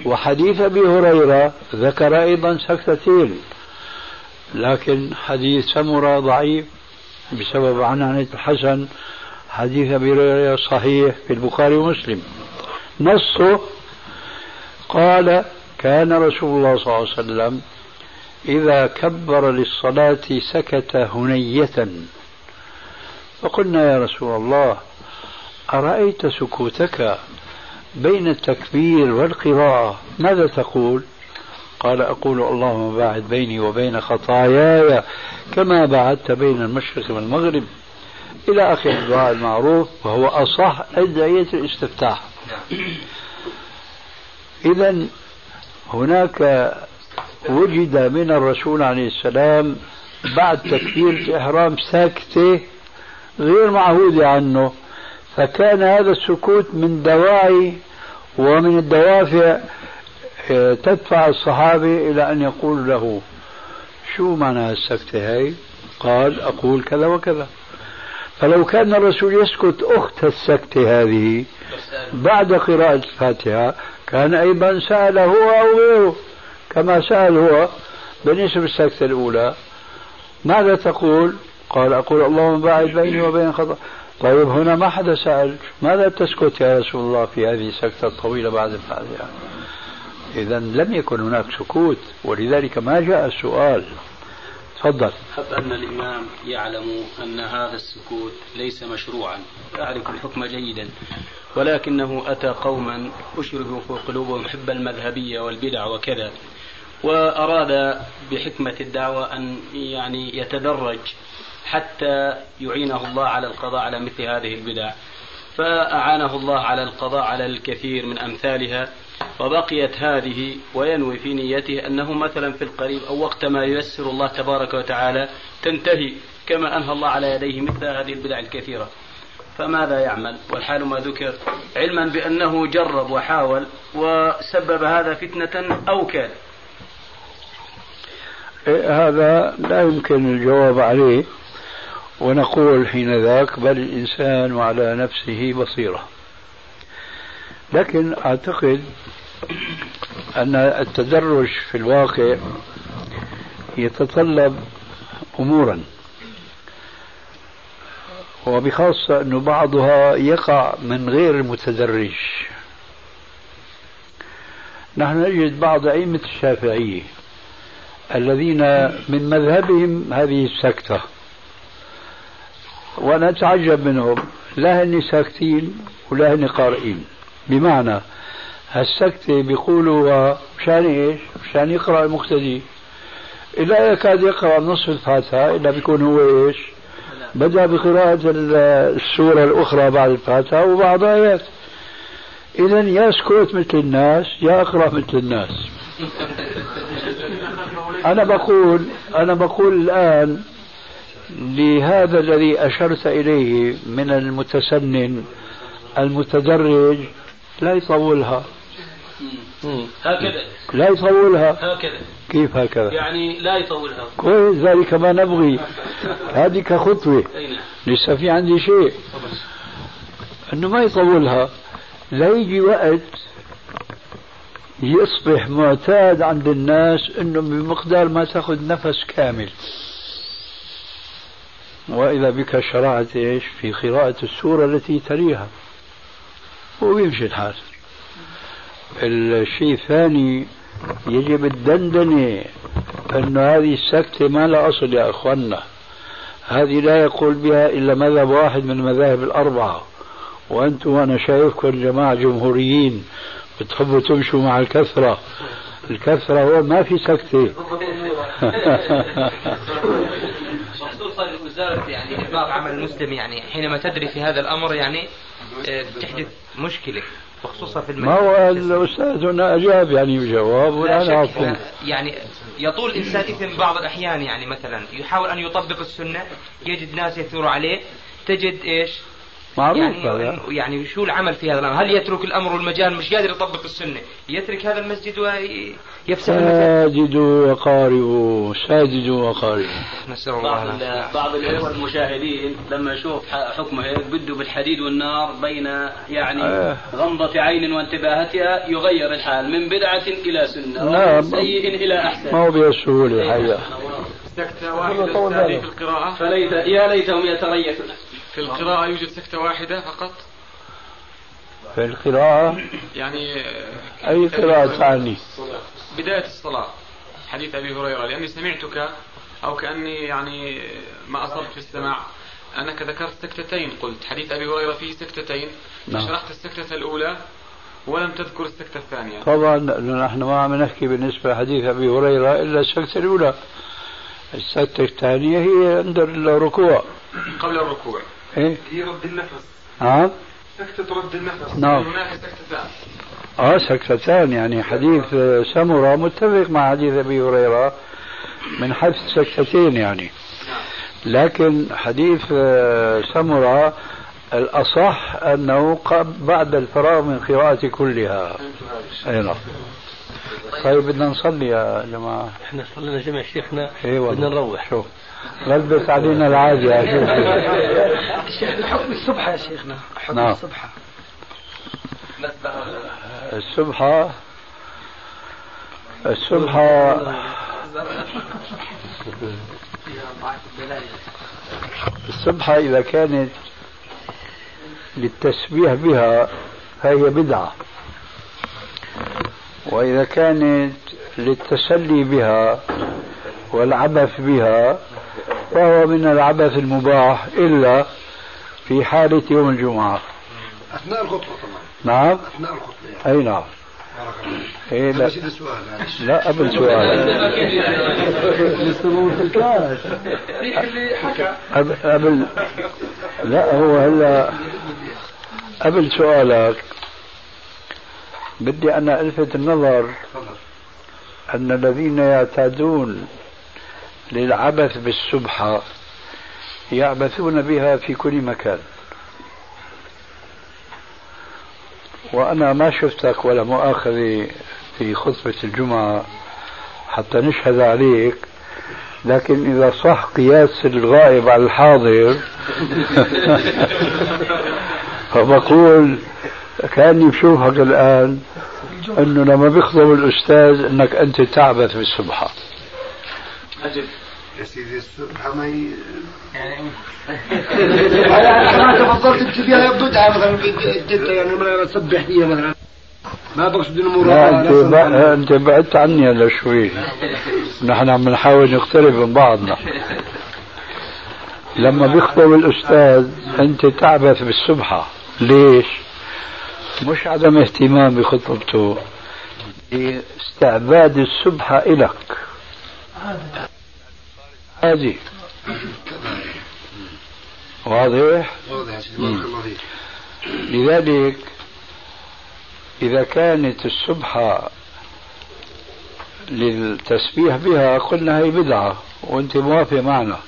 وحديث أبي هريرة ذكر أيضا سكتتين لكن حديث سمرة ضعيف بسبب عنعنة الحسن حديث أبي هريرة صحيح في البخاري ومسلم. نصه قال كان رسول الله صلى الله عليه وسلم إذا كبر للصلاة سكت هنية. فقلنا يا رسول الله أرأيت سكوتك بين التكبير والقراءة؟ ماذا تقول؟ قال أقول اللهم باعد بيني وبين خطاياي كما بعدت بين المشرق والمغرب إلى آخر الدعاء المعروف وهو أصح أدعية الاستفتاح. إذا هناك وجد من الرسول عليه السلام بعد تكبير الإحرام ساكتة غير معهودة عنه. فكان هذا السكوت من دواعي ومن الدوافع آه، تدفع الصحابة إلى أن يقول له شو معنى السكتة هاي قال أقول كذا وكذا. فلو كان الرسول يسكت أخت السكتة هذه بعد قراءة الفاتحة كان أيضا سأل هو أو غيره. كما سأل هو بالنسبة للسكتة الأولى ماذا تقول؟ قال أقول اللهم باعد بيني وبين خطأ. طيب هنا ما حدا سأل ماذا تسكت يا رسول الله في هذه السكتة الطويلة بعد الفاتحة؟ إذا لم يكن هناك سكوت ولذلك ما جاء السؤال. تفضل. حتى أن الإمام يعلم أن هذا السكوت ليس مشروعا. يعرف الحكم جيدا. ولكنه أتى قوما أشربوا في قلوبهم حب المذهبية والبدع وكذا وأراد بحكمة الدعوة أن يعني يتدرج. حتى يعينه الله على القضاء على مثل هذه البدع. فأعانه الله على القضاء على الكثير من أمثالها وبقيت هذه وينوي في نيته أنه مثلا في القريب أو وقت ما ييسر الله تبارك وتعالى تنتهي كما أنهى الله على يديه مثل هذه البدع الكثيرة. فماذا يعمل؟ والحال ما ذكر علما بأنه جرب وحاول وسبب هذا فتنة أو كان إيه، هذا لا يمكن الجواب عليه. ونقول حين ذاك بل الإنسان على نفسه بصيرة. لكن أعتقد أن التدرج في الواقع يتطلب أمورا. وبخاصة أنه بعضها يقع من غير المتدرج. نحن نجد بعض أئمة الشافعية الذين من مذهبهم هذه السكتة. وأنا أتعجب منهم. لا هن ساكتين ولا هن قارئين. بمعنى هالسكتة بيقولوا مشان إيش؟ مشان يقرأ المقتدي. لا يكاد يقرأ نصف الفاتحة إلا بيكون هو إيش؟ بدأ بقراءة السورة الأخرى بعد الفاتحة وبعض آيات. إذا يا اسكت مثل الناس يا أقرأ مثل الناس. أنا بقول أنا بقول الآن لهذا الذي أشرت إليه من المتسنن المتدرج لا يطولها. هكذا. لا يطولها. هكذا. كيف هكذا؟ يعني لا يطولها. كويس ذلك ما نبغي. هذه كخطوة. نعم. لسه في عندي شيء. أنه ما يطولها. لا يجي وقت يصبح معتاد عند الناس إنه بمقدار ما تأخذ نفس كامل. وإذا بك شرعت إيش؟ في قراءة السورة التي تليها. ويمشي الحال. الشيء الثاني يجب الدندنة أن هذه السكتة ما لها أصل يا أخوانا هذه لا يقول بها إلا مذهب واحد من المذاهب الأربعة. وأنتم وأنا شايفكم جماعة جمهوريين بتحبوا تمشوا مع الكثرة. الكثرة هو ما في سكتة. يعني إطلاق عمل المسلم يعني حينما تدري في هذا الأمر يعني آه، تحدث مشكلة وخصوصا في المجال ما هو الأستاذ هنا أجاب يعني بجواب والآن عارفين يعني يطول الإنسان إثم بعض الأحيان يعني مثلا يحاول أن يطبق السنة يجد ناس يثور عليه تجد إيش؟ معروف يعني هذا. يعني شو العمل في هذا الأمر؟ هل يترك الأمر والمجال مش قادر يطبق السنة، يترك هذا المسجد ويفسح ساجدوا وقاربوا ساجدوا وقاربوا نسأل الله بعض بعض الإخوة المشاهدين لما يشوف حكمه هيك بده بالحديد والنار بين يعني آه. غمضة عين وانتباهتها يغير الحال من بدعة إلى سنة نعم. سيء إلى أحسن. ما هو بسهوله الحقيقة سكتة واحدة في القراءة. فليت يا ليتهم يتريثون. في القراءة يوجد سكتة واحدة فقط؟ في القراءة؟ يعني أي قراءة تعني بداية الصلاة حديث أبي هريرة لأني سمعتك أو كأني يعني ما أصبت في السماع. أنك ذكرت سكتتين قلت حديث أبي هريرة فيه سكتتين نعم. شرحت السكتة الأولى ولم تذكر السكتة الثانية. طبعا نحن ما عم نحكي بالنسبة لحديث أبي هريرة إلا السكتة الأولى. السكتة الثانية هي عند الركوع. قبل الركوع. إيه؟ هي رد النفس. نعم. سكتة رد النفس. نعم. هناك سكتتان آه سكتتان يعني حديث سمرة متفق مع حديث أبي هريرة من حيث سكتتين يعني. لكن حديث سمرة الأصح أنه بعد الفراغ من قراءة كلها. أي نعم. طيب بدنا نصلي يا جماعة. إحنا صلينا جمع شيخنا. إيه بدنا نروح. شوف لبس علينا العادي يا شيخ. حكم السبحة يا شيخنا. حكم نعم. السبحة السبحة السبحة السبحة إذا كانت للتسبيح بها فهي بدعة. وإذا كانت للتسلي بها والعبث بها فهو من العبث المباح إلا في حالة يوم الجمعة. أثناء الخطبة طبعا. نعم. أثناء الخطبة يعني. أي نعم. إيه لا. سؤال لا قبل سؤال. قبل لا هو هلا قبل سؤالك. بدي أنا ألفت النظر أن الذين يعتادون للعبث بالسبحة يعبثون بها في كل مكان. وأنا ما شفتك ولا مؤاخذة في خطبة الجمعة حتى نشهد عليك لكن إذا صح قياس الغائب على الحاضر فبقول كأني بشوفك الآن أنه لما بيخطب الأستاذ أنك أنت تعبث بالسبحة. أجل. يا سيدي السبحة ما ي... يعني أنا تفضلت تجيبها بدعة مثلا يعني ما تسبح فيها مثلا ما بقصد لا أنت انت بعدت عني هلا شوي. نحن عم نحاول نقترب من بعضنا. لما بيخطب الأستاذ أنت تعبث بالسبحه ليش؟ مش عدم اهتمام بخطبته. استعباد السبحه إلك. هذه واضح؟ واضح يا سيدي بارك الله فيك لذلك إذا كانت السبحة للتسبيح بها قلنا هي بدعة وأنت موافق معنا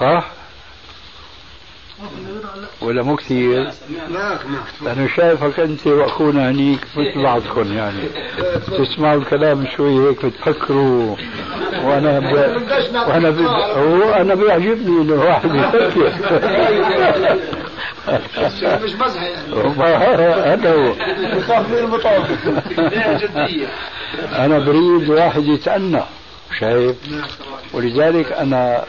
صح؟ ولا مو كثير؟ لأنه شايفك أنت وأخونا هنيك مثل بعضكم يعني. تسمعوا الكلام شوي هيك بتفكروا. وأنا ب... وأنا ب... هو أنا بيعجبني إنه الواحد يفكر. مش مزحة يعني هذا هو. أنا بريد واحد يتأنى شايف؟ ولذلك أنا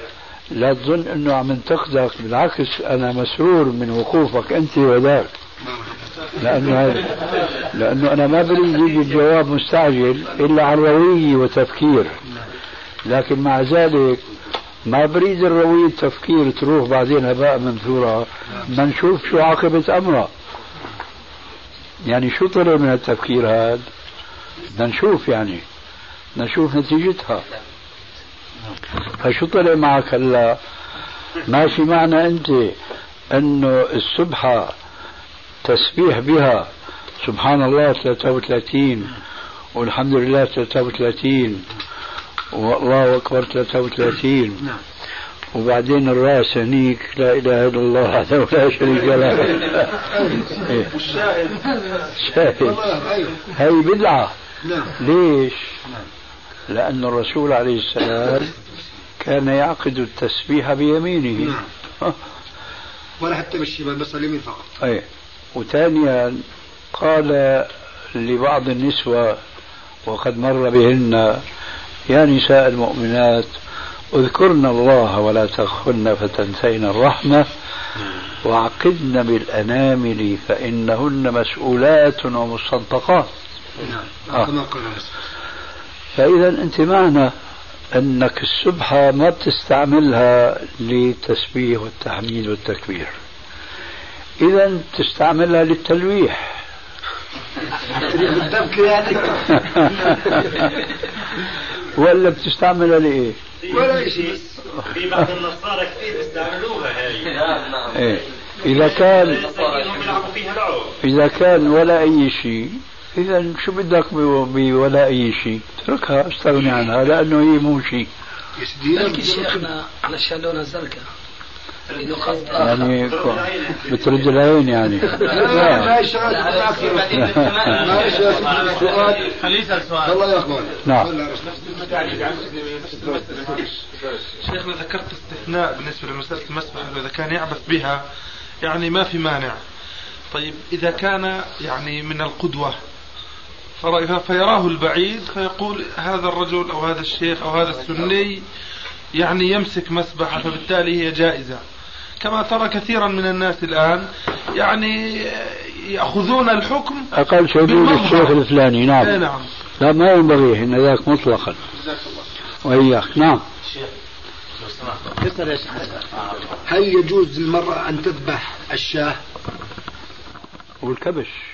لا تظن أنه عم انتقدك بالعكس أنا مسرور من وقوفك أنت وذاك. لأنه هذا لأنه أنا ما بريد يجي الجواب مستعجل إلا عن روية وتفكير. لكن مع ذلك ما بريد الروية التفكير تروح بعدين هباء منثورة. بدنا نشوف شو عاقبة أمرها. يعني شو طلع من التفكير هذا؟ بدنا نشوف يعني نشوف نتيجتها. فشو طلع معك هلا ماشي معنا أنت أنه السبحة تسبيح بها. سبحان الله 33 والحمد لله 33 والله أكبر 33 وبعدين الرأس هنيك لا إله إلا الله وحده لا شريك له. والشاهد. شاهد. هي بدعة. نعم. ليش؟ لأن الرسول عليه السلام كان يعقد التسبيح بيمينه نعم. ولا حتى بالشمال بس اليمين فقط أي وثانيا قال لبعض النسوة وقد مر بهن يا نساء المؤمنات اذكرن الله ولا تغفلن فتنسين الرحمة وعقدن بالأنامل فإنهن مسؤولات ومستنطقات نعم آه. كما قال. فإذا أنت معنا أنك السبحة ما بتستعملها للتسبيح والتحميد والتكبير. إذا تستعملها للتلويح. ولا بتستعملها لإيه؟ ولا شيء. في بعض النصارى كثير بيستعملوها هاي. نعم إيه؟ إذا كان إذا كان ولا أي شيء إذا شو بدك بولا أي شيء؟ اتركها استغني عنها لأنه هي مو شيء. يا سيدي بلكي شيخنا علشان لونها زرقاء. إنه قصد يعني بترد العين يعني. لا سؤال. الله يقبل نعم. شيخنا ذكرت استثناء بالنسبة لمسألة المسبح إذا كان يعبث بها يعني ما في مانع. طيب إذا كان يعني من القدوة فيراه البعيد فيقول هذا الرجل أو هذا الشيخ أو هذا السني يعني يمسك مسبحة فبالتالي هي جائزة. كما ترى كثيرا من الناس الآن يعني يأخذون الحكم أقل بالمظهر. الشيخ الفلاني إيه نعم. نعم لا ما ينبغي إن ذاك مطلقا. وإياك نعم. هل يجوز للمرأة أن تذبح الشاة؟ والكبش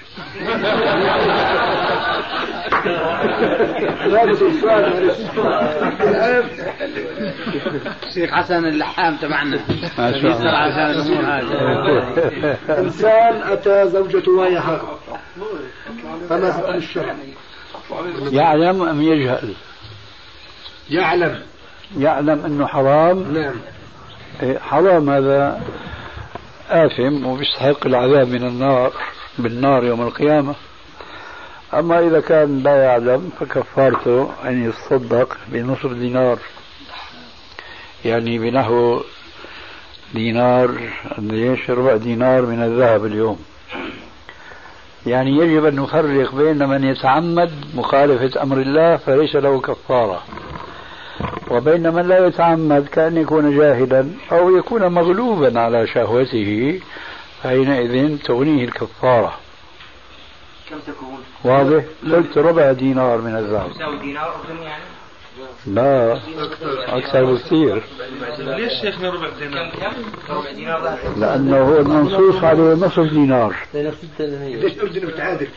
شيخ حسن اللحام تبعنا. ما شاء الله. عشان الأمور هذه. إنسان أتى زوجته وهي حائض فما حكم الشرع؟ يعلم أم يجهل؟ يعلم. يعلم أنه حرام؟ نعم. إيه، حرام هذا آثم وبيستحق العذاب من النار. بالنار يوم القيامة. أما إذا كان لا يعلم فكفارته أن يتصدق بنصف دينار. يعني بنحو دينار ليش ربع دينار من الذهب اليوم؟ يعني يجب أن نفرق بين من يتعمد مخالفة أمر الله فليس له كفارة. وبين من لا يتعمد كأن يكون جاهلا أو يكون مغلوبا على شهوته حينئذ تغنيه الكفارة كم تكون؟ واضح؟ قلت ربع دينار من الذهب تساوي دينار يعني؟ لا أكثر بكثير ليش شيخنا ربع دينار؟ كم؟ ربع دينار لأنه هو المنصوص عليه نصف دينار ليش أردن بتعادل؟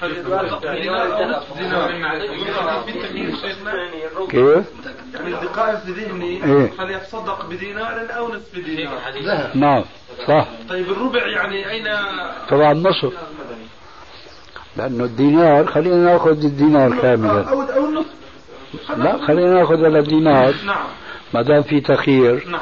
كيف؟ من دقائق في ذهني إيه؟ فليتصدق بدينار أو نصف دينار نعم صح طيب الربع يعني أين طبعا نصف لأنه الدينار خلينا نأخذ الدينار كاملا أو النصف لا خلينا ناخذ على الدينار. نعم. ما دام في تخيير نعم.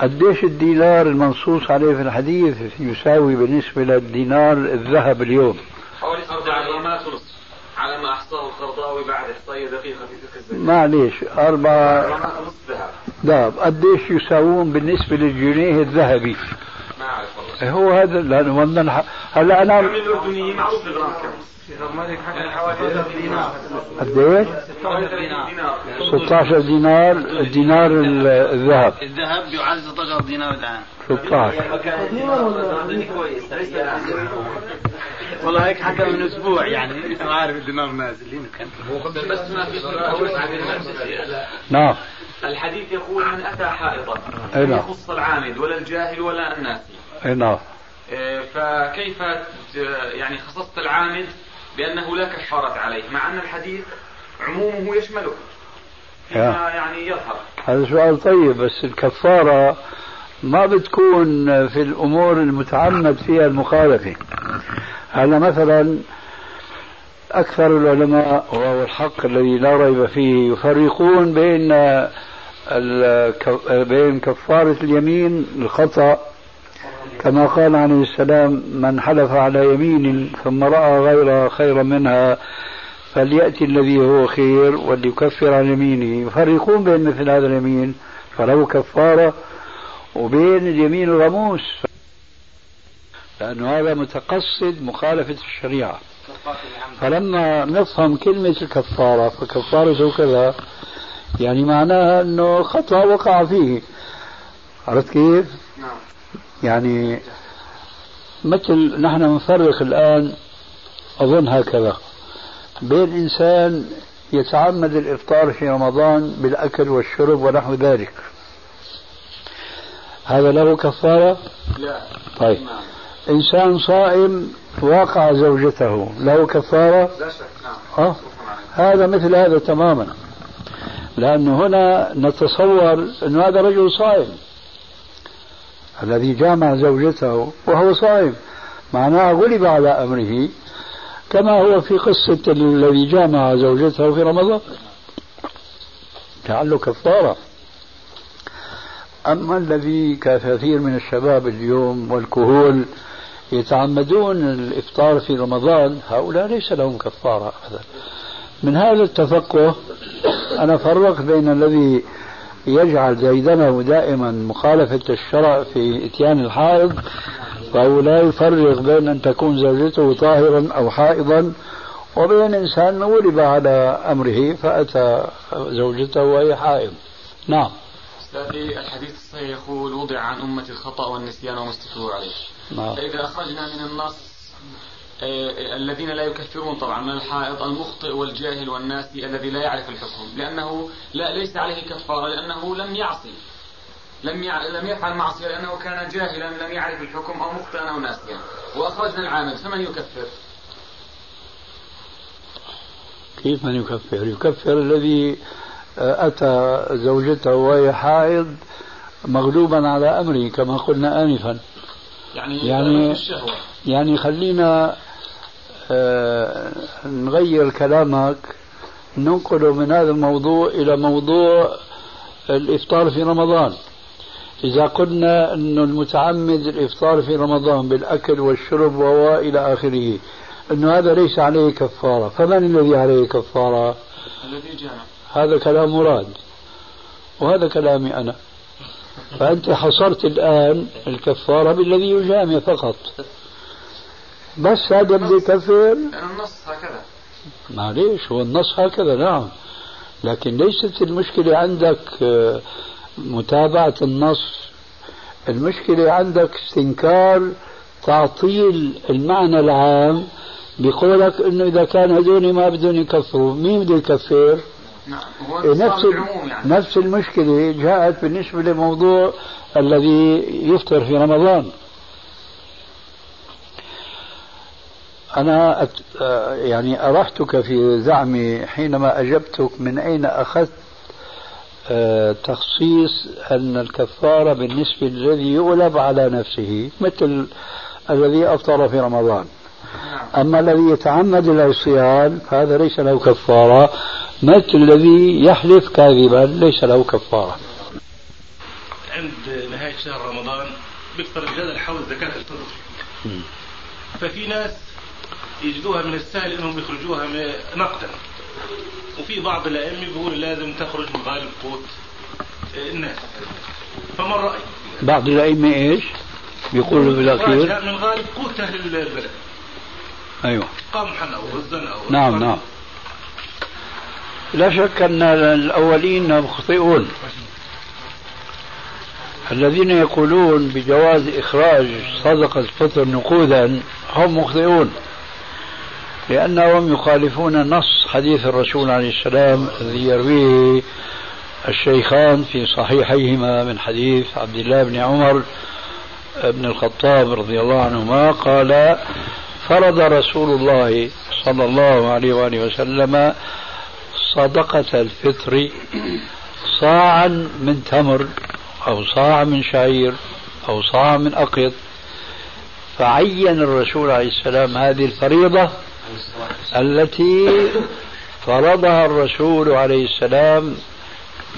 قديش الدينار المنصوص عليه في الحديث يساوي بالنسبة للدينار الذهب اليوم؟ حوالي أربع غرامات ونصف على ما أحصاه القرضاوي بعد إحصائية دقيقة في فقه الزكاة. معليش أربع غرامات ونصف ذهب. ذهب قديش يساوون بالنسبة للجنيه الذهبي؟ ما أعرف والله. هو هذا لأنه بدنا هلا أنا دينار قديش؟ 16 دينار الدينار ال- الذهب. الذهب يعادل 16 دينار الآن. 16 دينار ولا كويس والله هيك حكى من أسبوع يعني. ما عارف الدينار نازل يمكن بس ما في نعم. الحديث يقول من أتى حائطا أي لم نعم. يخص العامد ولا الجاهل ولا الناسي أي نعم. إيه، فكيف يعني خصصت العامد بأنه لا كفارة عليه مع أن الحديث عمومه يشمله. فيما يعني يظهر هذا سؤال طيب بس الكفارة ما بتكون في الأمور المتعمد فيها المخالفة هلا مثلا أكثر العلماء وهو الحق الذي لا ريب فيه يفرقون بين بين كفارة اليمين الخطأ كما قال عليه السلام من حلف على يمين ثم رأى غيرها خيرا منها فليأتي الذي هو خير وليكفر عن يمينه. يفرقون بين مثل هذا اليمين فله كفارة وبين اليمين الغموس. لأنه هذا متقصد مخالفة الشريعة. فلما نفهم كلمة الكفارة فكفارته كذا يعني معناها أنه خطأ وقع فيه. عرفت كيف؟ نعم يعني مثل نحن نفرق الآن أظن هكذا. بين إنسان يتعمد الإفطار في رمضان بالأكل والشرب ونحو ذلك. هذا له كفارة؟ لا. طيب. إنسان صائم واقع زوجته له كفارة؟ لا شك. نعم. أه؟ هذا مثل هذا تماما. لأنه هنا نتصور أن هذا رجل صائم. الذي جامع زوجته وهو صائم. معناه غلب على أمره كما هو في قصة الذي جامع زوجته في رمضان. لعله كفارة. أما الذي كثير من الشباب اليوم والكهول يتعمدون الإفطار في رمضان هؤلاء ليس لهم كفارة أبدا. من هذا التفقه أنا فرقت بين الذي يجعل ديدنه دائما مخالفة الشرع في إتيان الحائض فهو لا يفرق بين أن تكون زوجته طاهرا أو حائضا وبين إنسان غلب على أمره فأتى زوجته وهي حائض. نعم. أستاذي الحديث الصحيح يقول وضع عن أمة الخطأ والنسيان وما استكروا عليه. نعم. فإذا أخرجنا من النص الذين لا يكفرون طبعا من الحائض المخطئ والجاهل والناسي الذي لا يعرف الحكم لأنه لا ليس عليه كفارة لأنه لم يعصي لم. لم يفعل معصية لأنه كان جاهلا لم يعرف الحكم أو مخطئا أو ناسيا وأخرجنا العامل فمن يكفر؟ كيف من يكفر يكفر الذي أتى زوجته وهي حائض مغلوبا على أمره كما قلنا آنفا يعني يعني- الشهوة يعني خلينا آه، نغير كلامك ننقله من هذا الموضوع إلى موضوع الإفطار في رمضان. إذا قلنا أن المتعمد الإفطار في رمضان بالأكل والشرب وهو إلى آخره أن هذا ليس عليه كفارة. فمن الذي عليه كفارة؟ هذا كلام مراد وهذا كلامي أنا. فأنت حصرت الآن الكفارة بالذي يجامع فقط. بس هذا اللي يكفر لأن النص هكذا. معليش هو النص هكذا نعم. لكن ليست المشكلة عندك آه، متابعة النص. المشكلة عندك استنكار تعطيل المعنى العام بقولك إنه إذا كان هذول ما بدهم يكفروا. مين بده يكفر؟ نعم نفس يعني. نفس المشكلة جاءت بالنسبة لموضوع الذي يفطر في رمضان. أنا أت... يعني أرحتك في زعمي حينما أجبتك من أين أخذت آه، تخصيص أن الكفارة بالنسبة للذي يغلب على نفسه مثل الذي أفطر في رمضان. نعم. أما الذي يتعمد العصيان فهذا ليس له كفارة. مثل الذي يحلف كاذبا؟ ليس له كفارة. عند نهاية شهر رمضان بيفطر الجدل حول زكاة الفطر. ففي ناس يجدوها من السهل إنهم يخرجوها نقدا. وفي بعض الأئمة بيقول لازم تخرج من غالب قوت الناس. فما الرأي؟ بعض الأئمة إيش؟ بيقولوا بالاخير من غالب قوت أهل البلد. أيوه. قمحا أو غزا أو نعم نعم. لا شك أن الأولين مخطئون. الذين يقولون بجواز إخراج صدقة الفطر نقودا هم مخطئون. لأنهم يخالفون نص حديث الرسول عليه السلام الذي يرويه الشيخان في صحيحيهما من حديث عبد الله بن عمر بن الخطاب رضي الله عنهما قال فرض رسول الله صلى الله عليه وآله وسلم صدقة الفطر صاعا من تمر أو صاع من شعير أو صاع من أقط فعين الرسول عليه السلام هذه الفريضة التي فرضها الرسول عليه السلام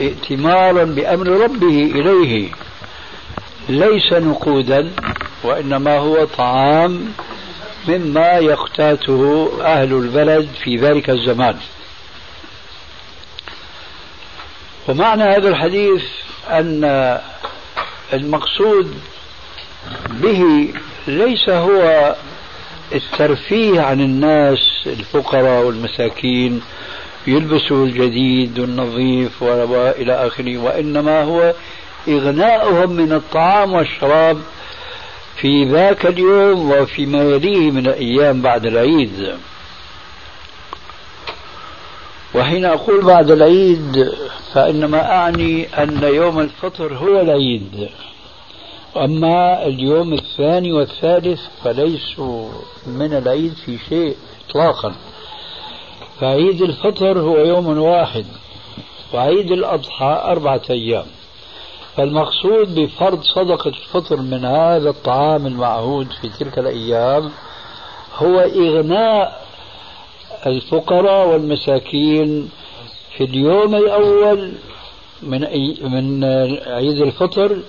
ائتمارا بأمر ربه إليه ليس نقودا وإنما هو طعام مما يقتاته أهل البلد في ذلك الزمان. ومعنى هذا الحديث أن المقصود به ليس هو الترفيه عن الناس الفقراء والمساكين يلبسوا الجديد والنظيف وإلى آخره وإنما هو إغناؤهم من الطعام والشراب في ذاك اليوم وفيما يليه من الأيام بعد العيد. وحين أقول بعد العيد فإنما أعني أن يوم الفطر هو العيد. أما اليوم الثاني والثالث فليسوا من العيد في شيء إطلاقا. فعيد الفطر هو يوم واحد وعيد الأضحى أربعة أيام. فالمقصود بفرض صدقة الفطر من هذا الطعام المعهود في تلك الأيام هو إغناء الفقراء والمساكين في اليوم الأول من من عيد الفطر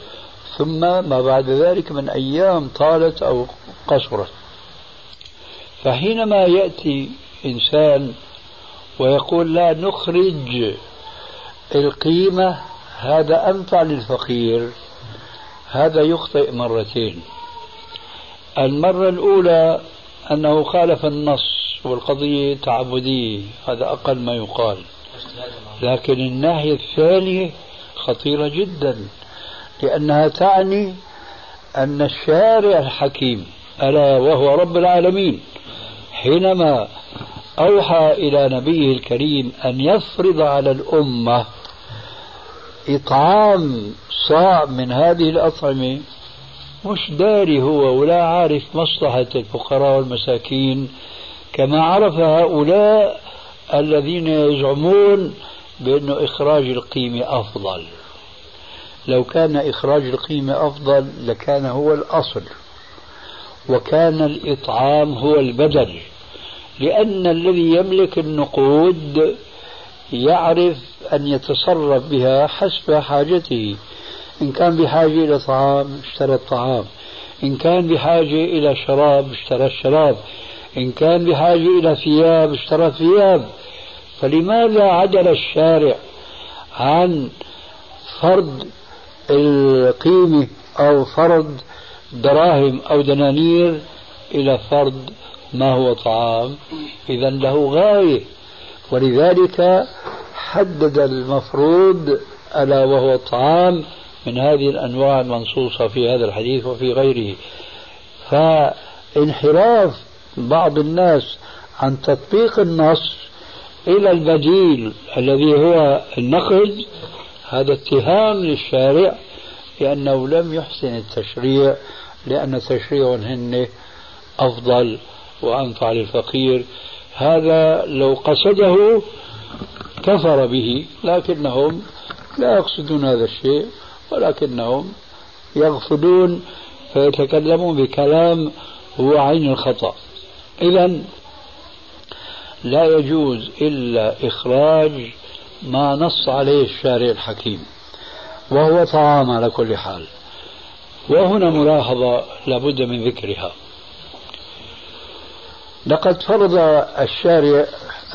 ثم ما بعد ذلك من أيام طالت أو قصرت. فحينما يأتي إنسان ويقول لا نخرج القيمة هذا أنفع للفقير. هذا يخطئ مرتين. المرة الأولى أنه خالف النص والقضية تعبدية هذا أقل ما يقال. لكن الناحية الثانية خطيرة جدا. لأنها تعني أن الشارع الحكيم ألا وهو رب العالمين حينما أوحى إلى نبيه الكريم أن يفرض على الأمة إطعام صاع من هذه الأطعمة مش داري هو ولا عارف مصلحة الفقراء والمساكين كما عرف هؤلاء الذين يزعمون بأن إخراج القيمة أفضل. لو كان إخراج القيمة أفضل لكان هو الأصل وكان الإطعام هو البدل لأن الذي يملك النقود يعرف أن يتصرف بها حسب حاجته. إن كان بحاجة إلى طعام اشترى الطعام إن كان بحاجة إلى شراب اشترى الشراب إن كان بحاجة إلى ثياب اشترى ثياب. فلماذا عدل الشارع عن فرض القيمة أو فرض دراهم أو دنانير إلى فرض ما هو طعام. إذا له غاية. ولذلك حدد المفروض ألا وهو الطعام من هذه الأنواع المنصوصة في هذا الحديث وفي غيره. فانحراف بعض الناس عن تطبيق النص إلى البديل الذي هو النقد هذا اتهام للشارع لأنه لم يحسن التشريع لأن تشريعهن أفضل وأنفع للفقير. هذا لو قصده كفر به لكنهم لا يقصدون هذا الشيء ولكنهم يغفلون فيتكلمون بكلام هو عين الخطأ. إذا لا يجوز إلا إخراج ما نص عليه الشارع الحكيم وهو طعام على كل حال. وهنا ملاحظة لابد من ذكرها. لقد فرض الشارع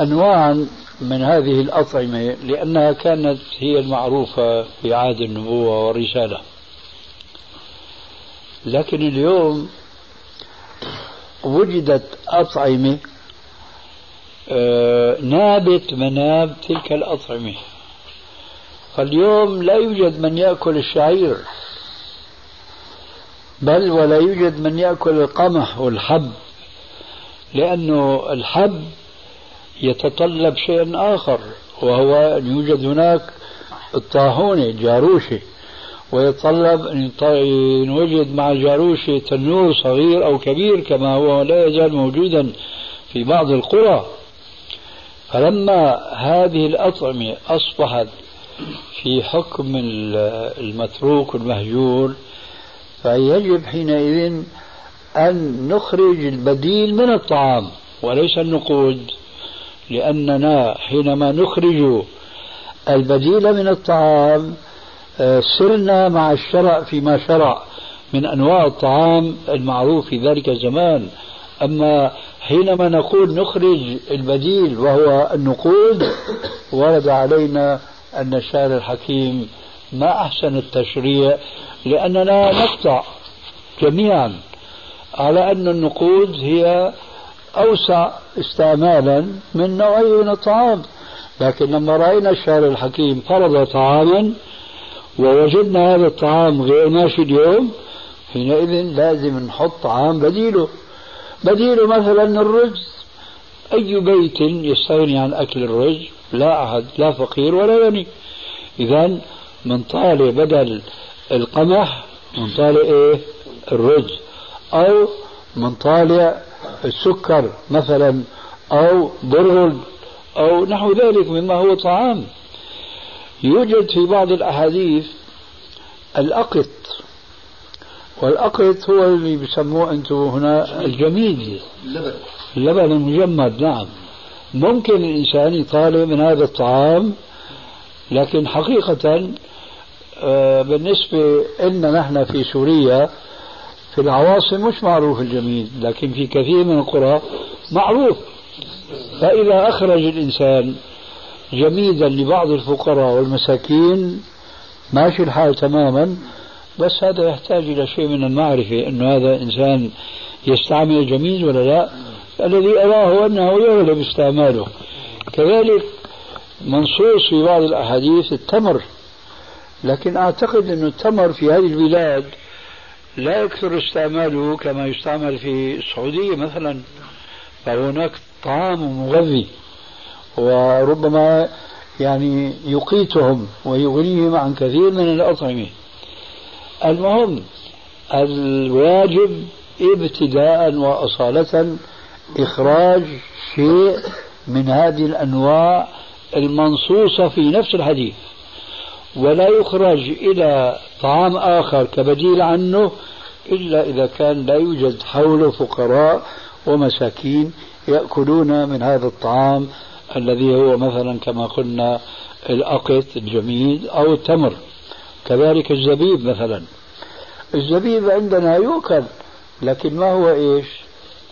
أنواعا من هذه الأطعمة لأنها كانت هي المعروفة في عهد النبوة والرسالة. لكن اليوم وجدت أطعمة نابت مناب تلك الأطعمة. فاليوم لا يوجد من يأكل الشعير بل ولا يوجد من يأكل القمح والحب لأنه الحب يتطلب شيئا آخر وهو أن يوجد هناك الطاحونة الجاروشة ويتطلب أن يوجد مع الجاروشة تنور صغير أو كبير كما هو لا يزال موجودا في بعض القرى. فلما هذه الأطعمة أصبحت في حكم المتروك والمهجور فيجب حينئذ أن نخرج البديل من الطعام وليس النقود لأننا حينما نخرج البديل من الطعام آه، سرنا مع الشرع فيما شرع من أنواع الطعام المعروف في ذلك الزمان. أما حينما نقول نخرج البديل وهو النقود ورد علينا أن الشارع الحكيم ما أحسن التشريع لأننا نقطع جميعا على أن النقود هي أوسع استعمالا من نوعين من الطعام. لكن لما رأينا الشارع الحكيم فرض طعاما ووجدنا هذا الطعام غير ماشي اليوم حينئذ لازم نحط طعام بديله. بديله مثلا الرز أي بيت يستغني عن أكل الرز لا أحد لا فقير ولا غني. إذا من طالع بدل القمح من طالع إيه؟ الرز أو من طالع السكر مثلا أو برغل أو نحو ذلك مما هو طعام. يوجد في بعض الأحاديث الأقط. والأقط هو اللي بسموه أنتم هنا الجميد اللبن. اللبن المجمد نعم. ممكن الإنسان يطالب من هذا الطعام لكن حقيقة آه، بالنسبة لنا نحن في سوريا في العواصم مش معروف الجميل لكن في كثير من القرى معروف. فإذا أخرج الإنسان جميدا لبعض الفقراء والمساكين ماشي الحال تماما. بس هذا يحتاج إلى شيء من المعرفة أنه هذا إنسان يستعمل جميل ولا لا؟ الذي أراه أنه يغلب استعماله. كذلك منصوص في بعض الأحاديث التمر. لكن أعتقد أن التمر في هذه البلاد لا يكثر استعماله كما يستعمل في السعودية مثلا. فهناك طعام مغذي وربما يعني يقيتهم ويغنيهم عن كثير من الأطعمة. المهم الواجب ابتداء وأصالة إخراج شيء من هذه الأنواع المنصوصة في نفس الحديث. ولا يخرج إلى طعام آخر كبديل عنه إلا إذا كان لا يوجد حوله فقراء ومساكين يأكلون من هذا الطعام الذي هو مثلا كما قلنا الأقط الجميل أو التمر. كذلك الزبيب مثلا. الزبيب عندنا يؤكل لكن ما هو إيش؟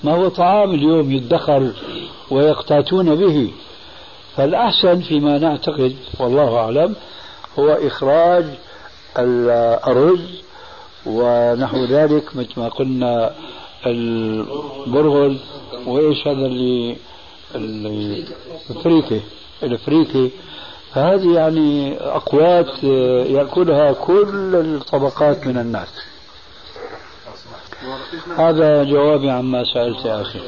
ما هو طعام اليوم يدخر ويقتاتون به. فالأحسن فيما نعتقد والله أعلم هو إخراج الرز ونحو ذلك مثل ما قلنا البرغل وإيش هذا اللي الفريكه الفريكه فهذه يعني أقوات يأكلها كل الطبقات من الناس. هذا جوابي عما سألت يا أخي.